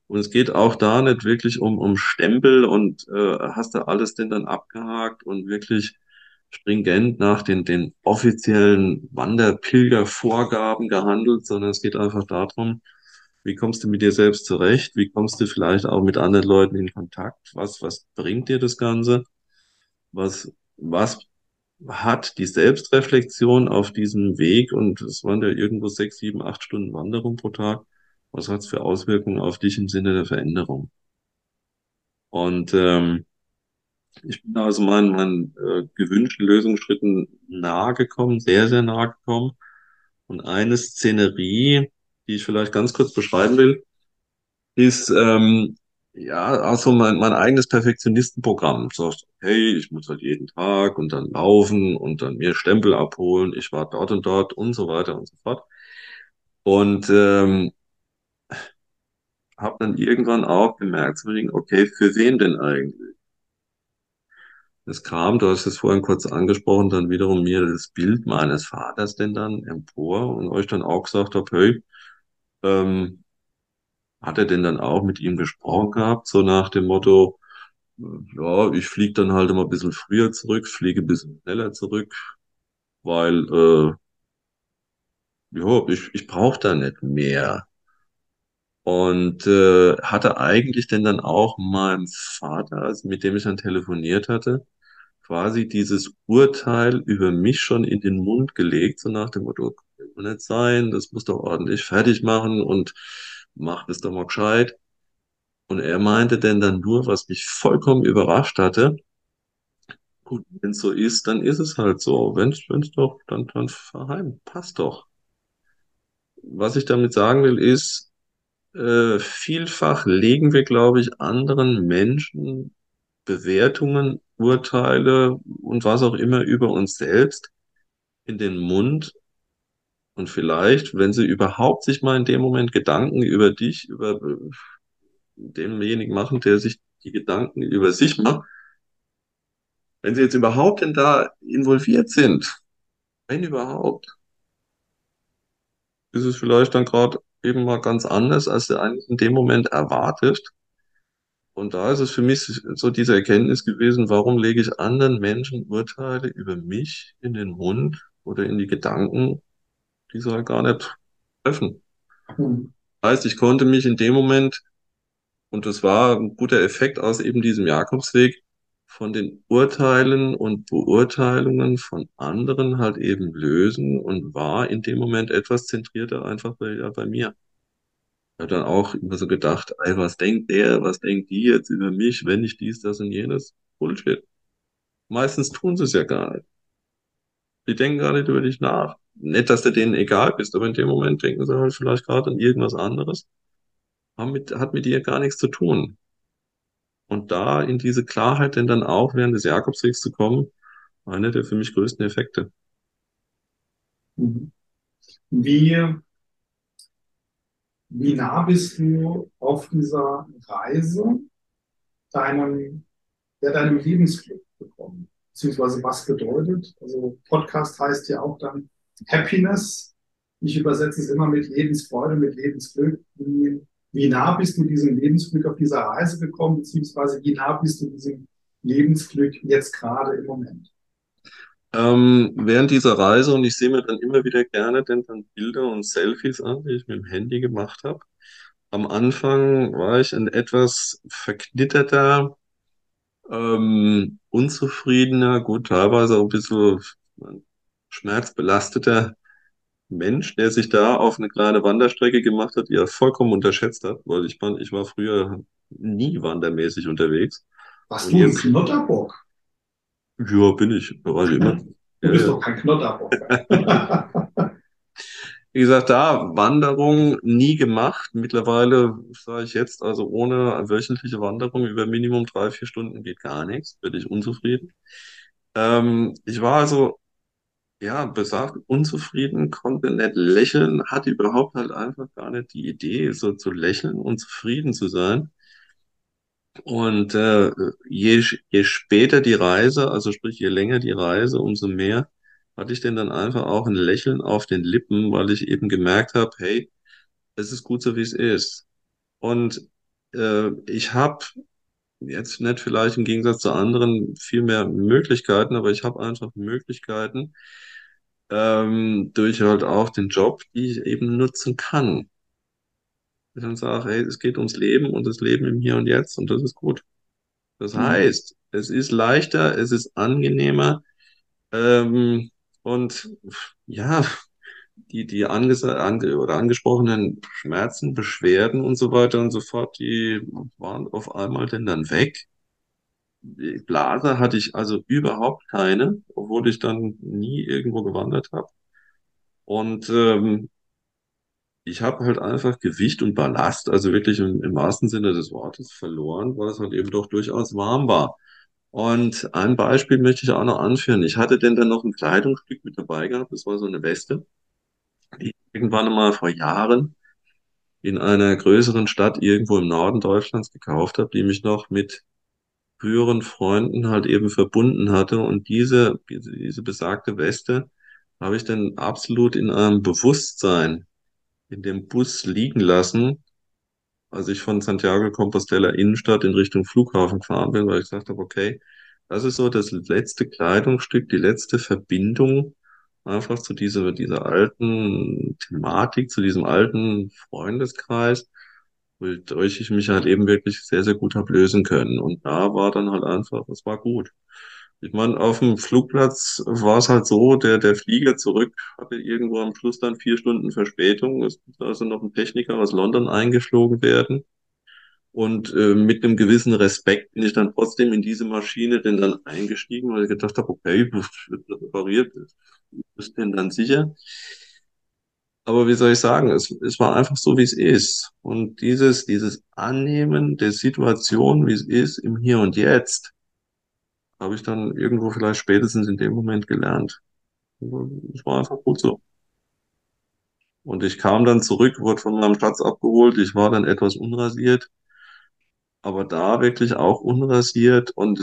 Und es geht auch da nicht wirklich um, um Stempel und äh, hast du alles denn dann abgehakt und wirklich stringent nach den, den offiziellen Wanderpilgervorgaben gehandelt, sondern es geht einfach darum, wie kommst du mit dir selbst zurecht? Wie kommst du vielleicht auch mit anderen Leuten in Kontakt? Was, was bringt dir das Ganze? Was, was hat die Selbstreflexion auf diesem Weg und es waren ja irgendwo sechs, sieben, acht Stunden Wanderung pro Tag. Was hat es für Auswirkungen auf dich im Sinne der Veränderung? Und ähm, ich bin also meinen, meinen äh, gewünschten Lösungsschritten nahe gekommen, sehr, sehr nahe gekommen. Und eine Szenerie, die ich vielleicht ganz kurz beschreiben will, ist ähm, ja also mein, mein eigenes Perfektionistenprogramm. Sagst, hey, ich muss halt jeden Tag und dann laufen und dann mir Stempel abholen, ich war dort und dort und so weiter und so fort. Und ähm, habe dann irgendwann auch gemerkt, okay, für wen denn eigentlich? Es kam, du hast es vorhin kurz angesprochen, dann wiederum mir das Bild meines Vaters denn dann empor und euch dann auch gesagt habe, hey, ähm, hat er denn dann auch mit ihm gesprochen gehabt, so nach dem Motto, ja, ich fliege dann halt immer ein bisschen früher zurück, fliege ein bisschen schneller zurück, weil äh, ja, ich, ich brauche da nicht mehr. Und äh, hatte eigentlich denn dann auch meinem Vater, also mit dem ich dann telefoniert hatte, quasi dieses Urteil über mich schon in den Mund gelegt, so nach dem Motto, kann nicht sein, das muss doch ordentlich fertig machen und macht es doch mal gescheit. Und er meinte denn dann nur, was mich vollkommen überrascht hatte, gut, wenn es so ist, dann ist es halt so. Wenn es doch, dann, dann verheim, passt doch. Was ich damit sagen will, ist, äh, vielfach legen wir, glaube ich, anderen Menschen Bewertungen, Urteile und was auch immer über uns selbst in den Mund. Und vielleicht, wenn sie überhaupt sich mal in dem Moment Gedanken über dich, über demjenigen machen, der sich die Gedanken über sich macht, wenn sie jetzt überhaupt denn da involviert sind, wenn überhaupt, ist es vielleicht dann gerade eben mal ganz anders, als du eigentlich in dem Moment erwartet. Und da ist es für mich so diese Erkenntnis gewesen, warum lege ich anderen Menschen Urteile über mich in den Mund oder in die Gedanken, die sie halt gar nicht treffen. Hm. Heißt, ich konnte mich in dem Moment, und das war ein guter Effekt aus eben diesem Jakobsweg, von den Urteilen und Beurteilungen von anderen halt eben lösen und war in dem Moment etwas zentrierter einfach bei, bei mir habe dann auch immer so gedacht, ey, was denkt der, was denkt die jetzt über mich, wenn ich dies, das und jenes? Bullshit. Meistens tun sie es ja gar nicht. Die denken gar nicht über dich nach. Nicht, dass du denen egal bist, aber in dem Moment denken sie halt vielleicht gerade an irgendwas anderes. Haben mit, hat mit dir gar nichts zu tun. Und da in diese Klarheit denn dann auch während des Jakobswegs zu kommen, einer der für mich größten Effekte. Mhm. Wie wie nah bist du auf dieser Reise deinem, ja, deinem Lebensglück gekommen? Beziehungsweise was bedeutet? Also Podcast heißt ja auch dann Happiness. Ich übersetze es immer mit Lebensfreude, mit Lebensglück. Wie, wie nah bist du diesem Lebensglück auf dieser Reise gekommen? Beziehungsweise wie nah bist du diesem Lebensglück jetzt gerade im Moment? Ähm, während dieser Reise, und ich sehe mir dann immer wieder gerne denn dann Bilder und Selfies an, die ich mit dem Handy gemacht habe, am Anfang war ich ein etwas verknitterter, ähm, unzufriedener, gut, teilweise auch ein bisschen schmerzbelasteter Mensch, der sich da auf eine kleine Wanderstrecke gemacht hat, die er vollkommen unterschätzt hat, weil ich fand, ich war früher nie wandermäßig unterwegs. Warst Und du ein Knotterbock? Ja, bin ich, war ich immer. Du bist ja. doch kein Knotterbock. Wie gesagt, da Wanderung nie gemacht. Mittlerweile sage ich jetzt, also ohne wöchentliche Wanderung über Minimum drei, vier Stunden geht gar nichts, bin ich unzufrieden. Ähm, ich war also, ja, besagt unzufrieden, konnte nicht lächeln, hatte überhaupt halt einfach gar nicht die Idee, so zu lächeln und zufrieden zu sein. Und äh, je, je später die Reise, also sprich je länger die Reise, umso mehr hatte ich denn dann einfach auch ein Lächeln auf den Lippen, weil ich eben gemerkt habe, hey, es ist gut so, wie es ist. Und äh, ich habe jetzt nicht vielleicht im Gegensatz zu anderen viel mehr Möglichkeiten, aber ich habe einfach Möglichkeiten ähm, durch halt auch den Job, die ich eben nutzen kann. Ich dann sage, hey, es geht ums Leben und das Leben im Hier und Jetzt und das ist gut. Das Mhm. heißt, es ist leichter, es ist angenehmer ähm, und ja, die, die ange oder angesprochenen Schmerzen, Beschwerden und so weiter und so fort, die waren auf einmal denn dann weg. Die Blase hatte ich also überhaupt keine, obwohl ich dann nie irgendwo gewandert habe. Und ähm, ich habe halt einfach Gewicht und Ballast, also wirklich im, im wahrsten Sinne des Wortes, verloren, weil es halt eben doch durchaus warm war. Und ein Beispiel möchte ich auch noch anführen. Ich hatte denn dann noch ein Kleidungsstück mit dabei gehabt, das war so eine Weste, die ich irgendwann mal vor Jahren in einer größeren Stadt irgendwo im Norden Deutschlands gekauft habe, die mich noch mit früheren Freunden halt eben verbunden hatte. Und diese, diese, diese besagte Weste habe ich dann absolut in einem Bewusstsein in dem Bus liegen lassen, als ich von Santiago Compostela Innenstadt in Richtung Flughafen gefahren bin, weil ich gesagt habe, okay, das ist so das letzte Kleidungsstück, die letzte Verbindung einfach zu dieser, dieser alten Thematik, zu diesem alten Freundeskreis, wodurch ich mich halt eben wirklich sehr, sehr gut habe lösen können. Und da war dann halt einfach, es war gut. Ich meine, auf dem Flugplatz war es halt so, der, der Flieger zurück hatte irgendwo am Schluss dann vier Stunden Verspätung. Es musste also noch ein Techniker aus London eingeflogen werden. Und äh, mit einem gewissen Respekt bin ich dann trotzdem in diese Maschine denn dann eingestiegen, weil ich gedacht habe, okay, das wird repariert, ist denn dann sicher. Aber wie soll ich sagen, es, es war einfach so, wie es ist. Und dieses, dieses Annehmen der Situation, wie es ist, im Hier und Jetzt, habe ich dann irgendwo vielleicht spätestens in dem Moment gelernt. Es war einfach gut so. Und ich kam dann zurück, wurde von meinem Schatz abgeholt. Ich war dann etwas unrasiert, aber da wirklich auch unrasiert und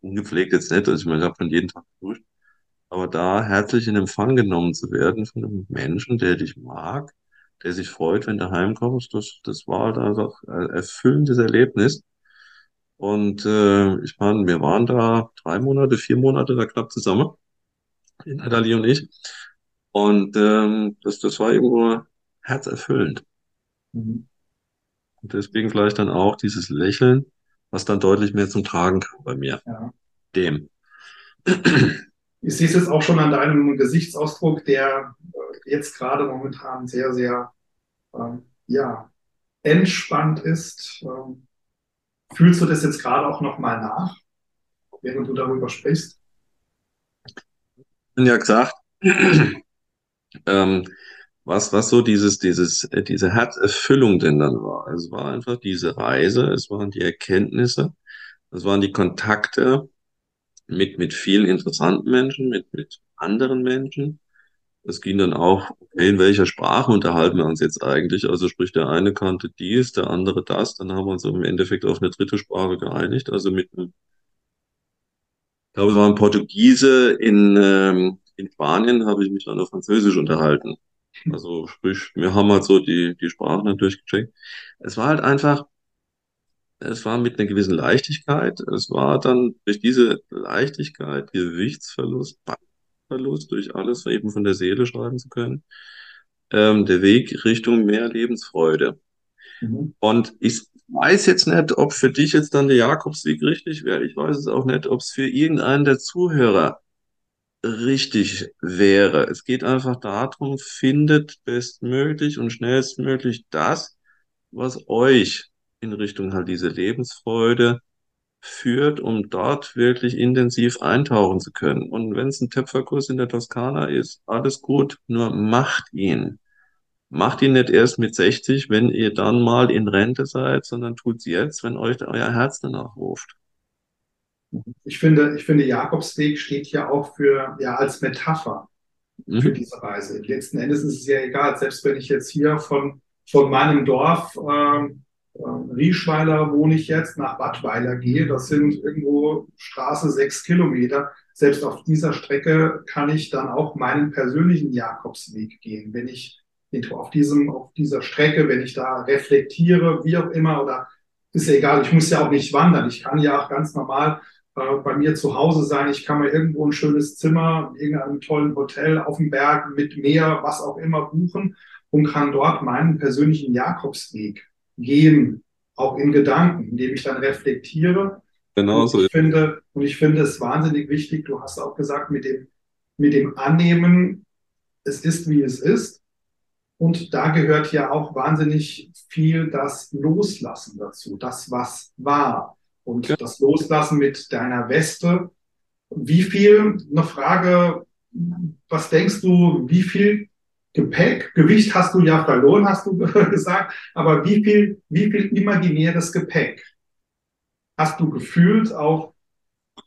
ungepflegt jetzt nicht. Also ich meine, ich habe von jeden Tag geduscht. Aber da herzlich in Empfang genommen zu werden von einem Menschen, der dich mag, der sich freut, wenn du heimkommst, das, das war halt einfach ein erfüllendes Erlebnis. Und äh, ich meine, wir waren da drei Monate, vier Monate da knapp zusammen, in Natalie und ich. Und ähm, das, das war irgendwo herzerfüllend. Mhm. Und deswegen vielleicht dann auch dieses Lächeln, was dann deutlich mehr zum Tragen kam bei mir. Ja. Dem. Ich sehe es jetzt auch schon an deinem Gesichtsausdruck, der äh, jetzt gerade momentan sehr, sehr ähm, ja, entspannt ist. Ähm, fühlst du das jetzt gerade auch nochmal nach, während du darüber sprichst? Ja gesagt, ähm, was, was so dieses, dieses, äh, diese Herzerfüllung denn dann war. Es war einfach diese Reise, es waren die Erkenntnisse, es waren die Kontakte mit, mit vielen interessanten Menschen, mit, mit anderen Menschen. Es ging dann auch, okay, in welcher Sprache unterhalten wir uns jetzt eigentlich? Also sprich, der eine kannte dies, der andere das, dann haben wir uns im Endeffekt auf eine dritte Sprache geeinigt, also mit einem ich glaube, es war ein Portugiese in, ähm, in Spanien, habe ich mich dann auf Französisch unterhalten. Also sprich, wir haben halt so die, die Sprachen dann durchgecheckt. Es war halt einfach, es war mit einer gewissen Leichtigkeit. Es war dann durch diese Leichtigkeit, Gewichtsverlust, Verlust, durch alles eben von der Seele schreiben zu können, ähm, der Weg Richtung mehr Lebensfreude. Mhm. Und ich weiß jetzt nicht, ob für dich jetzt dann der Jakobsweg richtig wäre. Ich weiß es auch nicht, ob es für irgendeinen der Zuhörer richtig wäre. Es geht einfach darum, findet bestmöglich und schnellstmöglich das, was euch in Richtung halt diese Lebensfreude führt, um dort wirklich intensiv eintauchen zu können. Und wenn es ein Töpferkurs in der Toskana ist, alles gut, nur macht ihn. Macht ihn nicht erst mit 60, wenn ihr dann mal in Rente seid, sondern tut es jetzt, wenn euch euer Herz danach ruft. Ich finde, ich finde, Jakobsweg steht ja auch für, ja, als Metapher für mhm. diese Reise. Letzten Endes ist es ja egal, selbst wenn ich jetzt hier von, von meinem Dorf, ähm, äh, Rieschweiler wohne ich jetzt, nach Badweiler gehe, das sind irgendwo Straße sechs Kilometer. Selbst auf dieser Strecke kann ich dann auch meinen persönlichen Jakobsweg gehen. Wenn ich auf diesem, auf dieser Strecke, wenn ich da reflektiere, wie auch immer, oder ist ja egal, ich muss ja auch nicht wandern. Ich kann ja auch ganz normal äh, bei mir zu Hause sein. Ich kann mir irgendwo ein schönes Zimmer in irgendeinem tollen Hotel auf dem Berg mit Meer, was auch immer buchen und kann dort meinen persönlichen Jakobsweg gehen, auch in Gedanken, indem ich dann reflektiere. Genau so. Und ich finde, und ich finde es wahnsinnig wichtig, du hast auch gesagt, mit dem, mit dem Annehmen, es ist, wie es ist. Und da gehört ja auch wahnsinnig viel das Loslassen dazu, das, was war. Und ja. das Loslassen mit deiner Weste. Wie viel, eine Frage, was denkst du, wie viel Gepäck, Gewicht hast du ja verloren, hast du gesagt, aber wie viel, wie viel imaginäres Gepäck hast du gefühlt auf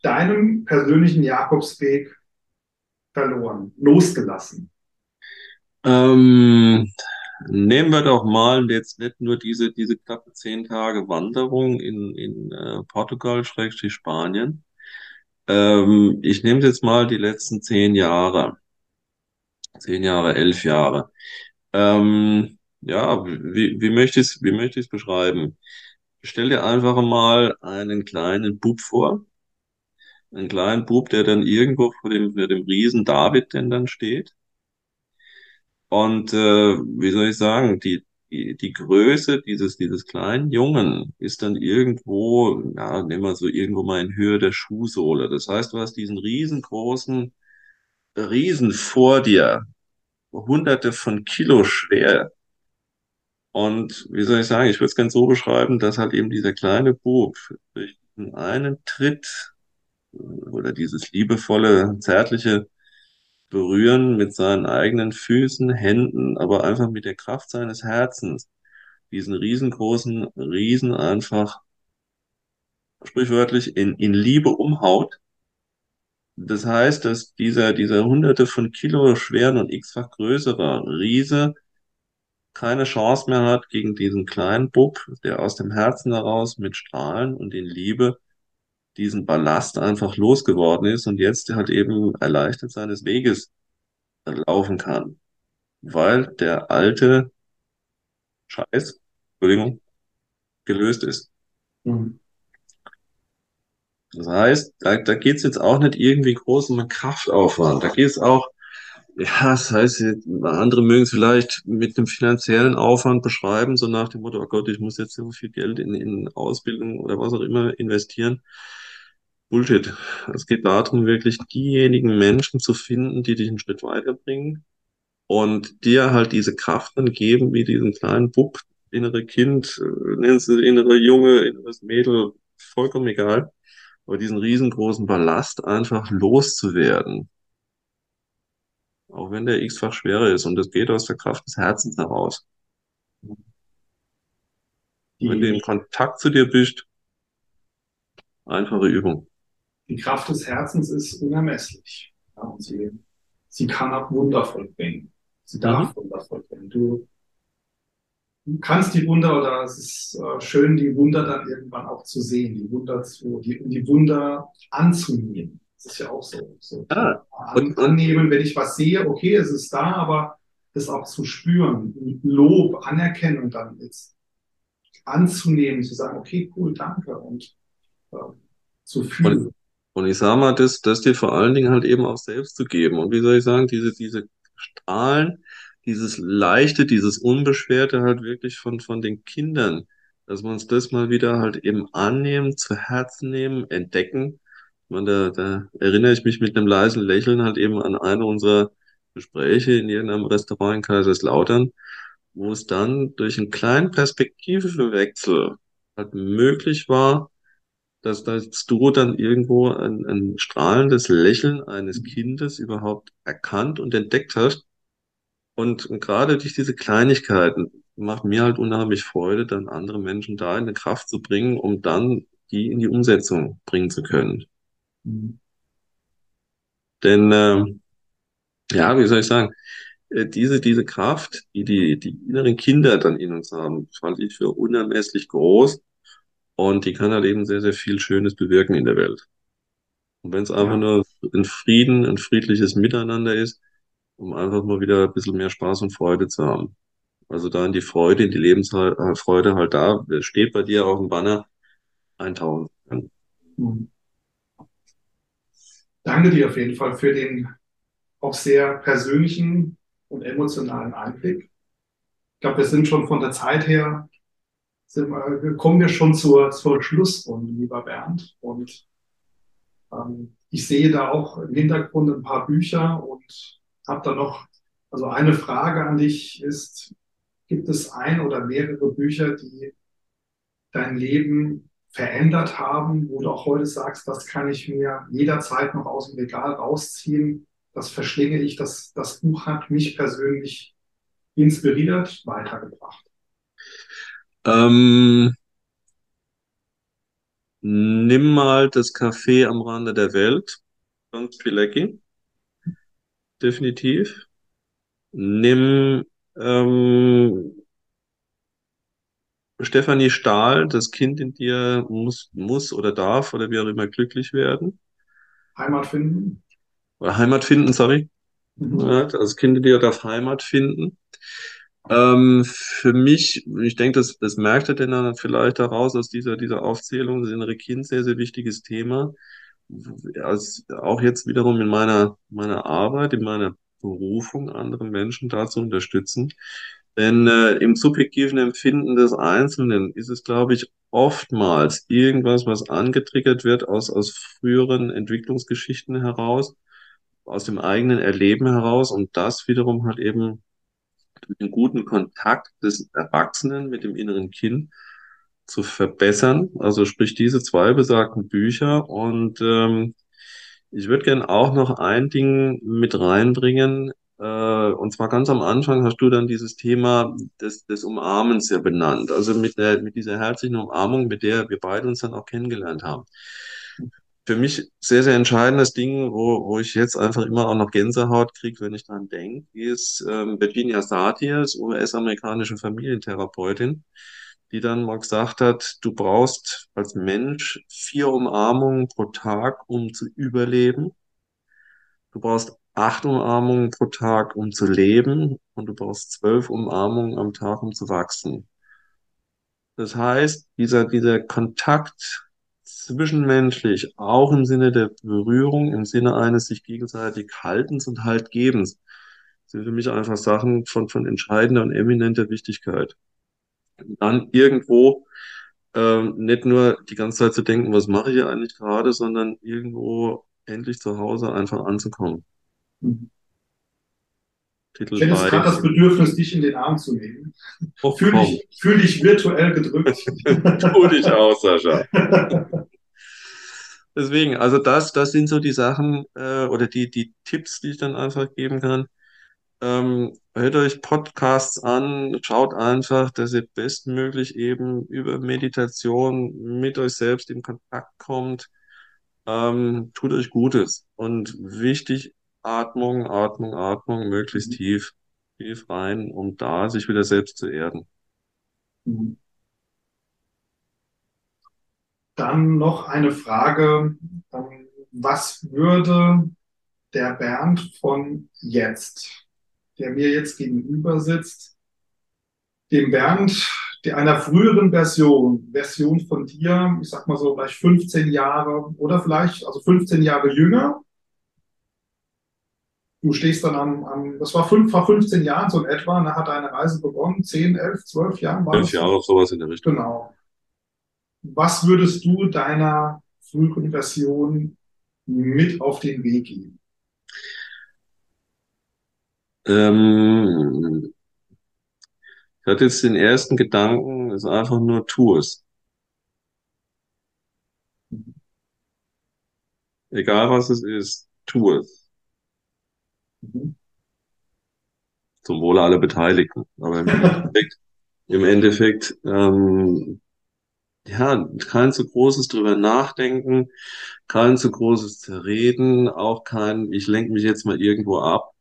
deinem persönlichen Jakobsweg verloren, losgelassen? Ähm, nehmen wir doch mal jetzt nicht nur diese, diese knappe zehn Tage Wanderung in, in äh, Portugal, Spanien. Ähm, ich nehme jetzt mal die letzten zehn Jahre zehn Jahre, elf Jahre. Ähm, ja, wie, wie möchte ich wie möchte ich es beschreiben? Stell dir einfach mal einen kleinen Bub vor. Einen kleinen Bub, der dann irgendwo vor dem, vor dem Riesen David denn dann steht. Und äh, wie soll ich sagen, die, die, die Größe dieses, dieses kleinen Jungen ist dann irgendwo, ja, nehmen wir so irgendwo mal in Höhe der Schuhsohle. Das heißt, du hast diesen riesengroßen Riesen vor dir, hunderte von Kilo schwer. Und wie soll ich sagen, ich würde es ganz so beschreiben, dass halt eben dieser kleine Bub durch einen Tritt oder dieses liebevolle, zärtliche Berühren mit seinen eigenen Füßen, Händen, aber einfach mit der Kraft seines Herzens diesen riesengroßen Riesen einfach sprichwörtlich in, in Liebe umhaut das heißt, dass dieser, dieser hunderte von Kilo schweren und x-fach größere Riese keine Chance mehr hat gegen diesen kleinen Bub, der aus dem Herzen heraus mit Strahlen und in Liebe diesen Ballast einfach losgeworden ist und jetzt halt eben erleichtert seines Weges laufen kann. Weil der alte Scheiß, Entschuldigung, gelöst ist. Mhm. Das heißt, da, da geht es jetzt auch nicht irgendwie groß um einen Kraftaufwand. Da geht es auch, ja, das heißt, andere mögen es vielleicht mit einem finanziellen Aufwand beschreiben, so nach dem Motto, oh Gott, ich muss jetzt so viel Geld in, in Ausbildung oder was auch immer investieren. Bullshit. Es geht darum, wirklich diejenigen Menschen zu finden, die dich einen Schritt weiterbringen und dir halt diese Kraft dann geben, wie diesen kleinen Bub, innere Kind, äh, nennen sie innere Junge, inneres Mädel, vollkommen egal aber diesen riesengroßen Ballast einfach loszuwerden. Auch wenn der x-fach schwerer ist und das geht aus der Kraft des Herzens heraus. Die, wenn du in Kontakt zu dir bist, einfache Übung. Die Kraft des Herzens ist unermesslich. Ja, und sie, sie kann auch wundervoll bringen. Sie darf mhm. wundervoll bringen. Du, du kannst die Wunder oder es ist äh, schön, die Wunder dann irgendwann auch zu sehen, die Wunder zu, die, die Wunder anzunehmen. Das ist ja auch so. so ah, und, annehmen, wenn ich was sehe, okay, es ist da, aber es auch zu spüren, Lob, Anerkennung dann jetzt anzunehmen, zu sagen, okay, cool, danke und äh, zu fühlen. Und, und ich sage mal, das, das dir vor allen Dingen halt eben auch selbst zu geben. Und wie soll ich sagen, diese, diese Strahlen, dieses Leichte, dieses Unbeschwerte halt wirklich von, von den Kindern, dass wir uns das mal wieder halt eben annehmen, zu Herzen nehmen, entdecken. Und da, da erinnere ich mich mit einem leisen Lächeln halt eben an eine unserer Gespräche in irgendeinem Restaurant in Kaiserslautern, wo es dann durch einen kleinen Perspektivwechsel halt möglich war, dass, dass du dann irgendwo ein, ein strahlendes Lächeln eines Kindes überhaupt erkannt und entdeckt hast. Und, und gerade durch diese Kleinigkeiten macht mir halt unheimlich Freude, dann andere Menschen da in eine Kraft zu bringen, um dann die in die Umsetzung bringen zu können. Mhm. Denn äh, ja, wie soll ich sagen, äh, diese, diese Kraft, die, die die inneren Kinder dann in uns haben, fand ich für unermesslich groß. Und die kann halt eben sehr, sehr viel Schönes bewirken in der Welt. Und wenn es einfach ja. nur ein Frieden, ein friedliches Miteinander ist, um einfach mal wieder ein bisschen mehr Spaß und Freude zu haben. Also da in die Freude, in die Lebensfreude halt da, steht bei dir auf dem Banner, eintauchen. Mhm. Danke dir auf jeden Fall für den auch sehr persönlichen und emotionalen Einblick. Ich glaube, wir sind schon von der Zeit her, wir, kommen wir schon zur, zur Schlussrunde, lieber Bernd. Und ähm, ich sehe da auch im Hintergrund ein paar Bücher und habe da noch, also eine Frage an dich ist, gibt es ein oder mehrere Bücher, die dein Leben verändert haben, wo du auch heute sagst, das kann ich mir jederzeit noch aus dem Regal rausziehen das verschlinge ich. Das, das Buch hat mich persönlich inspiriert, weitergebracht. Ähm, nimm mal das Café am Rande der Welt von Pilecki. Definitiv. Nimm ähm, Stefanie Stahl, das Kind in dir muss, muss oder darf oder wie auch immer glücklich werden. Heimat finden. Heimat finden, sorry. Mhm. Also Kinder, die darf Heimat finden. Ähm, für mich, ich denke, das, das merkt er denn dann vielleicht daraus aus dieser, dieser Aufzählung, das innere Kind sehr, sehr wichtiges Thema. Also auch jetzt wiederum in meiner, meiner Arbeit, in meiner Berufung, andere Menschen dazu unterstützen. Denn äh, im subjektiven Empfinden des Einzelnen ist es, glaube ich, oftmals irgendwas, was angetriggert wird aus, aus früheren Entwicklungsgeschichten heraus aus dem eigenen Erleben heraus und das wiederum halt eben den guten Kontakt des Erwachsenen mit dem inneren Kind zu verbessern. Also sprich diese zwei besagten Bücher und ähm, ich würde gerne auch noch ein Ding mit reinbringen. Äh, und zwar ganz am Anfang hast du dann dieses Thema des, des Umarmens ja benannt. Also mit, der, mit dieser herzlichen Umarmung, mit der wir beide uns dann auch kennengelernt haben für mich sehr, sehr entscheidendes Ding, wo, wo ich jetzt einfach immer auch noch Gänsehaut kriege, wenn ich dran denke, ist ähm, Virginia Satir, US-amerikanische Familientherapeutin, die dann mal gesagt hat, du brauchst als Mensch vier Umarmungen pro Tag, um zu überleben. Du brauchst acht Umarmungen pro Tag, um zu leben. Und du brauchst zwölf Umarmungen am Tag, um zu wachsen. Das heißt, dieser, dieser Kontakt zwischenmenschlich, auch im Sinne der Berührung, im Sinne eines sich gegenseitig Haltens und Haltgebens, sind für mich einfach Sachen von, von entscheidender und eminenter Wichtigkeit. Dann irgendwo ähm, nicht nur die ganze Zeit zu denken, was mache ich eigentlich gerade, sondern irgendwo endlich zu Hause einfach anzukommen. Mhm. Titel ich hätte jetzt gerade das Bedürfnis, dich in den Arm zu nehmen. Oh, fühl, dich, fühl dich virtuell gedrückt. tu dich aus, Sascha. Deswegen, also das, das sind so die Sachen äh, oder die, die Tipps, die ich dann einfach geben kann. Ähm, hört euch Podcasts an, schaut einfach, dass ihr bestmöglich eben über Meditation mit euch selbst in Kontakt kommt. Ähm, tut euch Gutes. Und wichtig, Atmung, Atmung, Atmung, möglichst mhm. tief, tief rein, um da sich wieder selbst zu erden. Mhm. Dann noch eine Frage. Ähm, was würde der Bernd von jetzt, der mir jetzt gegenüber sitzt, dem Bernd der einer früheren Version, Version von dir, ich sag mal so vielleicht 15 Jahre oder vielleicht, also 15 Jahre jünger, du stehst dann am, am das war fünf, vor 15 Jahren so in etwa, da hat deine Reise begonnen, 10, 11, 12 Jahren war Elf Jahre, sowas in der Richtung. Genau. Was würdest du deiner früheren Version mit auf den Weg geben? Ähm, ich hatte jetzt den ersten Gedanken, ist einfach nur tu es. Egal was es ist, tu es. Mhm. Zum Wohle aller Beteiligten. Aber im Endeffekt, im Endeffekt ähm, ja, kein zu großes drüber nachdenken, kein zu großes Zerreden, auch kein, ich lenke mich jetzt mal irgendwo ab.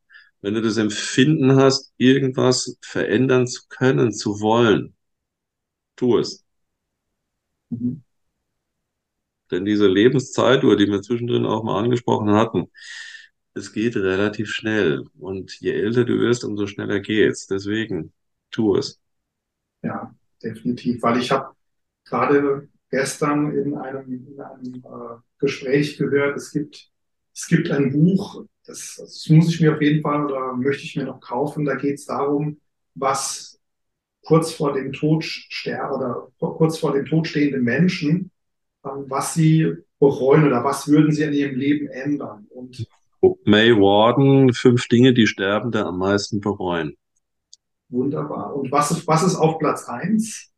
Wenn du das Empfinden hast, irgendwas verändern zu können, zu wollen, tu es. Mhm. Denn diese Lebenszeituhr, die wir zwischendrin auch mal angesprochen hatten, es geht relativ schnell. Und je älter du wirst, umso schneller geht's. Deswegen, tu es. Ja, definitiv. Weil ich habe gerade gestern in einem, in einem äh, Gespräch gehört, es gibt, es gibt ein Buch, das, das muss ich mir auf jeden Fall oder möchte ich mir noch kaufen. Da geht es darum, was kurz vor dem Tod ster oder kurz vor dem Tod stehende Menschen, ähm, was sie bereuen oder was würden sie in ihrem Leben ändern. Und May Warden, fünf Dinge, die Sterbende am meisten bereuen. wunderbar. Und was ist, was ist auf Platz eins?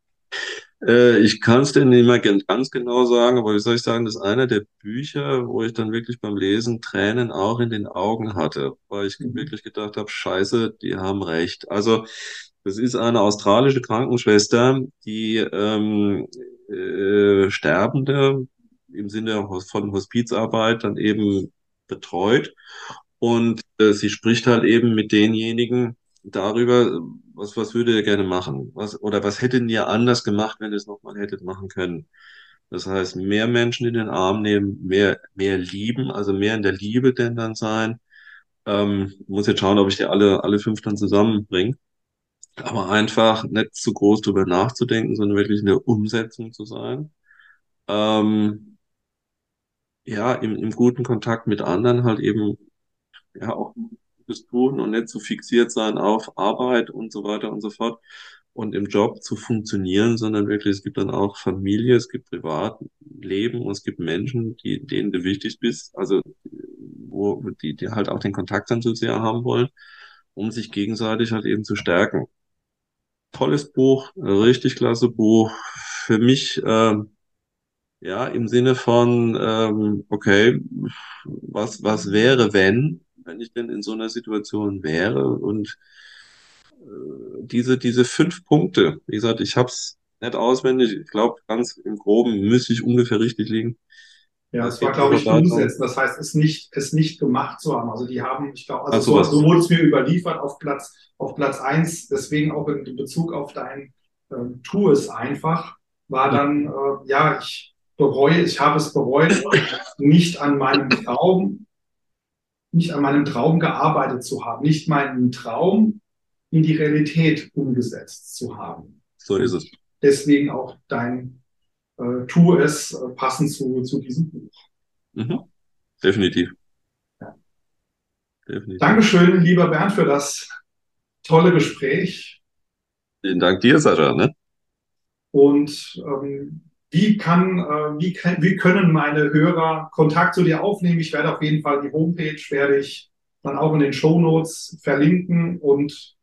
Äh, ich kann es dir nicht mehr ganz genau sagen, aber wie soll ich sagen, das ist einer der Bücher, wo ich dann wirklich beim Lesen Tränen auch in den Augen hatte, weil ich Mhm. wirklich gedacht habe, Scheiße, die haben recht. Also das ist eine australische Krankenschwester, die ähm, äh, Sterbende im Sinne von Hospizarbeit dann eben betreut. Und äh, sie spricht halt eben mit denjenigen darüber, was, was würde ihr gerne machen? Was, oder was hättet ihr anders gemacht, wenn ihr es nochmal hättet machen können? Das heißt, mehr Menschen in den Arm nehmen, mehr, mehr lieben, also mehr in der Liebe denn dann sein. Ähm, muss jetzt schauen, ob ich die alle, alle fünf dann zusammenbringe. Aber einfach nicht zu groß drüber nachzudenken, sondern wirklich in der Umsetzung zu sein. Ähm, ja, im, im guten Kontakt mit anderen halt eben ja auch Gutes tun und nicht zu fixiert sein auf Arbeit und so weiter und so fort und im Job zu funktionieren, sondern wirklich, es gibt dann auch Familie, es gibt Privatleben und es gibt Menschen, die, denen du wichtig bist, also wo, die, die halt auch den Kontakt dann zu sehr haben wollen, um sich gegenseitig halt eben zu stärken. Tolles Buch, richtig klasse Buch. Für mich, ähm, ja, im Sinne von, ähm, okay, was, was wäre, wenn, wenn ich denn in so einer Situation wäre und äh, diese, diese fünf Punkte, wie gesagt, ich habe es nicht auswendig, ich glaube, ganz im Groben müsste ich ungefähr richtig liegen. Ja, Es es war, glaube ich, umsetzen. Das heißt, es nicht, es nicht gemacht zu haben. Also die haben, ich glaube, also also so, wurde es mir überliefert auf Platz, auf Platz eins. Deswegen auch in Bezug auf dein äh, Tu es einfach, war dann, äh, ja, ich bereue, ich habe es bereut, nicht an meinem Traum, nicht an meinem Traum gearbeitet zu haben, nicht meinen Traum in die Realität umgesetzt zu haben. so ist es. Deswegen auch dein äh, Tu es äh, passend zu, zu diesem Buch. Mhm. Definitiv, Ja. definitiv. Dankeschön, lieber Bernd, für das tolle Gespräch. Vielen Dank dir, Sascha, ne? Und ähm, wie kann, äh, wie, kann, wie können meine Hörer Kontakt zu dir aufnehmen? Ich werde auf jeden Fall die Homepage werde ich dann auch in den Show Notes verlinken. Und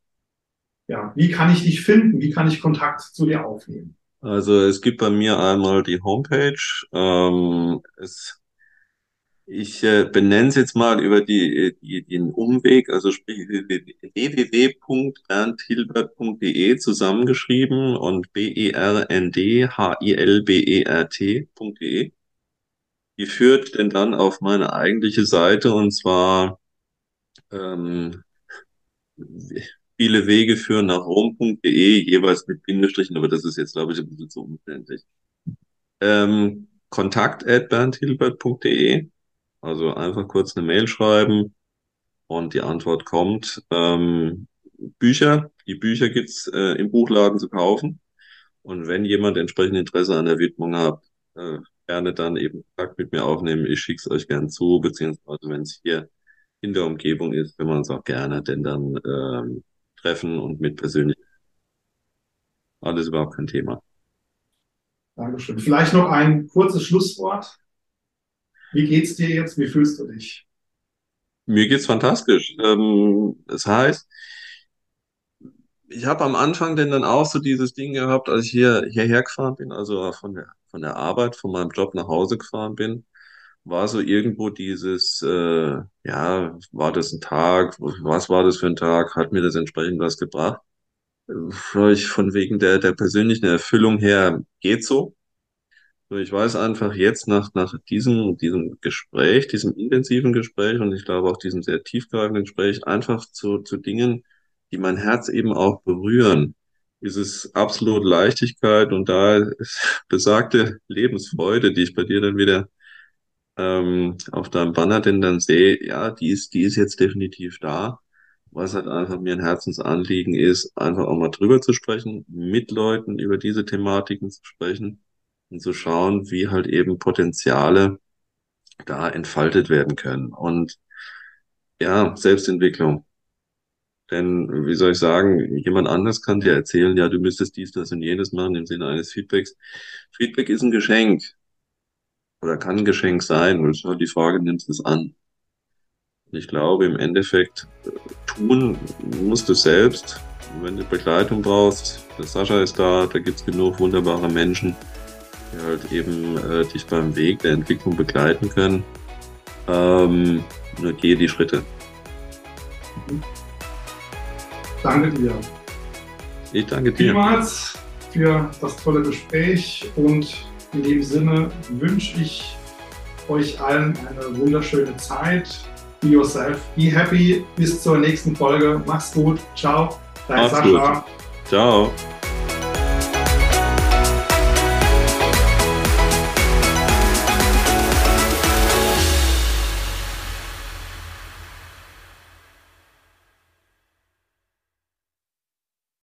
ja, wie kann ich dich finden? Wie kann ich Kontakt zu dir aufnehmen? Also es gibt bei mir einmal die Homepage. Ähm, es, ich äh, benenne es jetzt mal über die, die, den Umweg, also sprich www.bernthilbert.de zusammengeschrieben und B-E-R-N-D-H-I-L-B-E-R-T.de. Die führt denn dann auf meine eigentliche Seite und zwar ähm, viele Wege führen nach rom.de, jeweils mit Bindestrichen, aber das ist jetzt, glaube ich, ein bisschen zu umständlich. Ähm, kontakt at bernthilbert.de, also einfach kurz eine Mail schreiben und die Antwort kommt. Ähm, Bücher, die Bücher gibt's äh, im Buchladen zu kaufen. Und wenn jemand entsprechend Interesse an der Widmung hat, äh, gerne dann eben Kontakt mit mir aufnehmen. Ich schicke es euch gern zu, beziehungsweise wenn es hier in der Umgebung ist, wenn wir uns auch gerne denn dann ähm, treffen und mit persönlich. Alles überhaupt kein Thema. Dankeschön. Vielleicht noch ein kurzes Schlusswort. Wie geht's dir jetzt? Wie fühlst du dich? Mir geht's fantastisch. Ähm, das heißt, ich habe am Anfang denn dann auch so dieses Ding gehabt, als ich hier hierher gefahren bin, also von der von der Arbeit, von meinem Job nach Hause gefahren bin, war so irgendwo dieses, äh, ja, war das ein Tag, was war das für ein Tag, hat mir das entsprechend was gebracht? Vielleicht von wegen der der persönlichen Erfüllung her geht so. So, Ich weiß einfach jetzt nach, nach diesem, diesem Gespräch, diesem intensiven Gespräch und ich glaube auch diesem sehr tiefgreifenden Gespräch, einfach zu, zu Dingen, die mein Herz eben auch berühren, ist es absolut Leichtigkeit und da besagte Lebensfreude, die ich bei dir dann wieder ähm, auf deinem Banner denn dann sehe, ja, die ist, die ist jetzt definitiv da. Was halt einfach mir ein Herzensanliegen ist, einfach auch mal drüber zu sprechen, mit Leuten über diese Thematiken zu sprechen und zu schauen, wie halt eben Potenziale da entfaltet werden können. Und ja, Selbstentwicklung. Denn, wie soll ich sagen, jemand anders kann dir erzählen, ja, du müsstest dies, das und jenes machen im Sinne eines Feedbacks. Feedback ist ein Geschenk oder kann ein Geschenk sein. Und es ist die Frage, nimmst du es an? Ich glaube, im Endeffekt äh, tun musst du selbst. Wenn du Begleitung brauchst, der Sascha ist da, da gibt's genug wunderbare Menschen, die halt eben äh, dich beim Weg der Entwicklung begleiten können. Ähm, nur gehe die Schritte. Danke dir. Ich danke dir. Vielmals für das tolle Gespräch und in dem Sinne wünsche ich euch allen eine wunderschöne Zeit. Be yourself, be happy. Bis zur nächsten Folge. Mach's gut. Ciao. Dein Mach's Sascha. Gut. Ciao.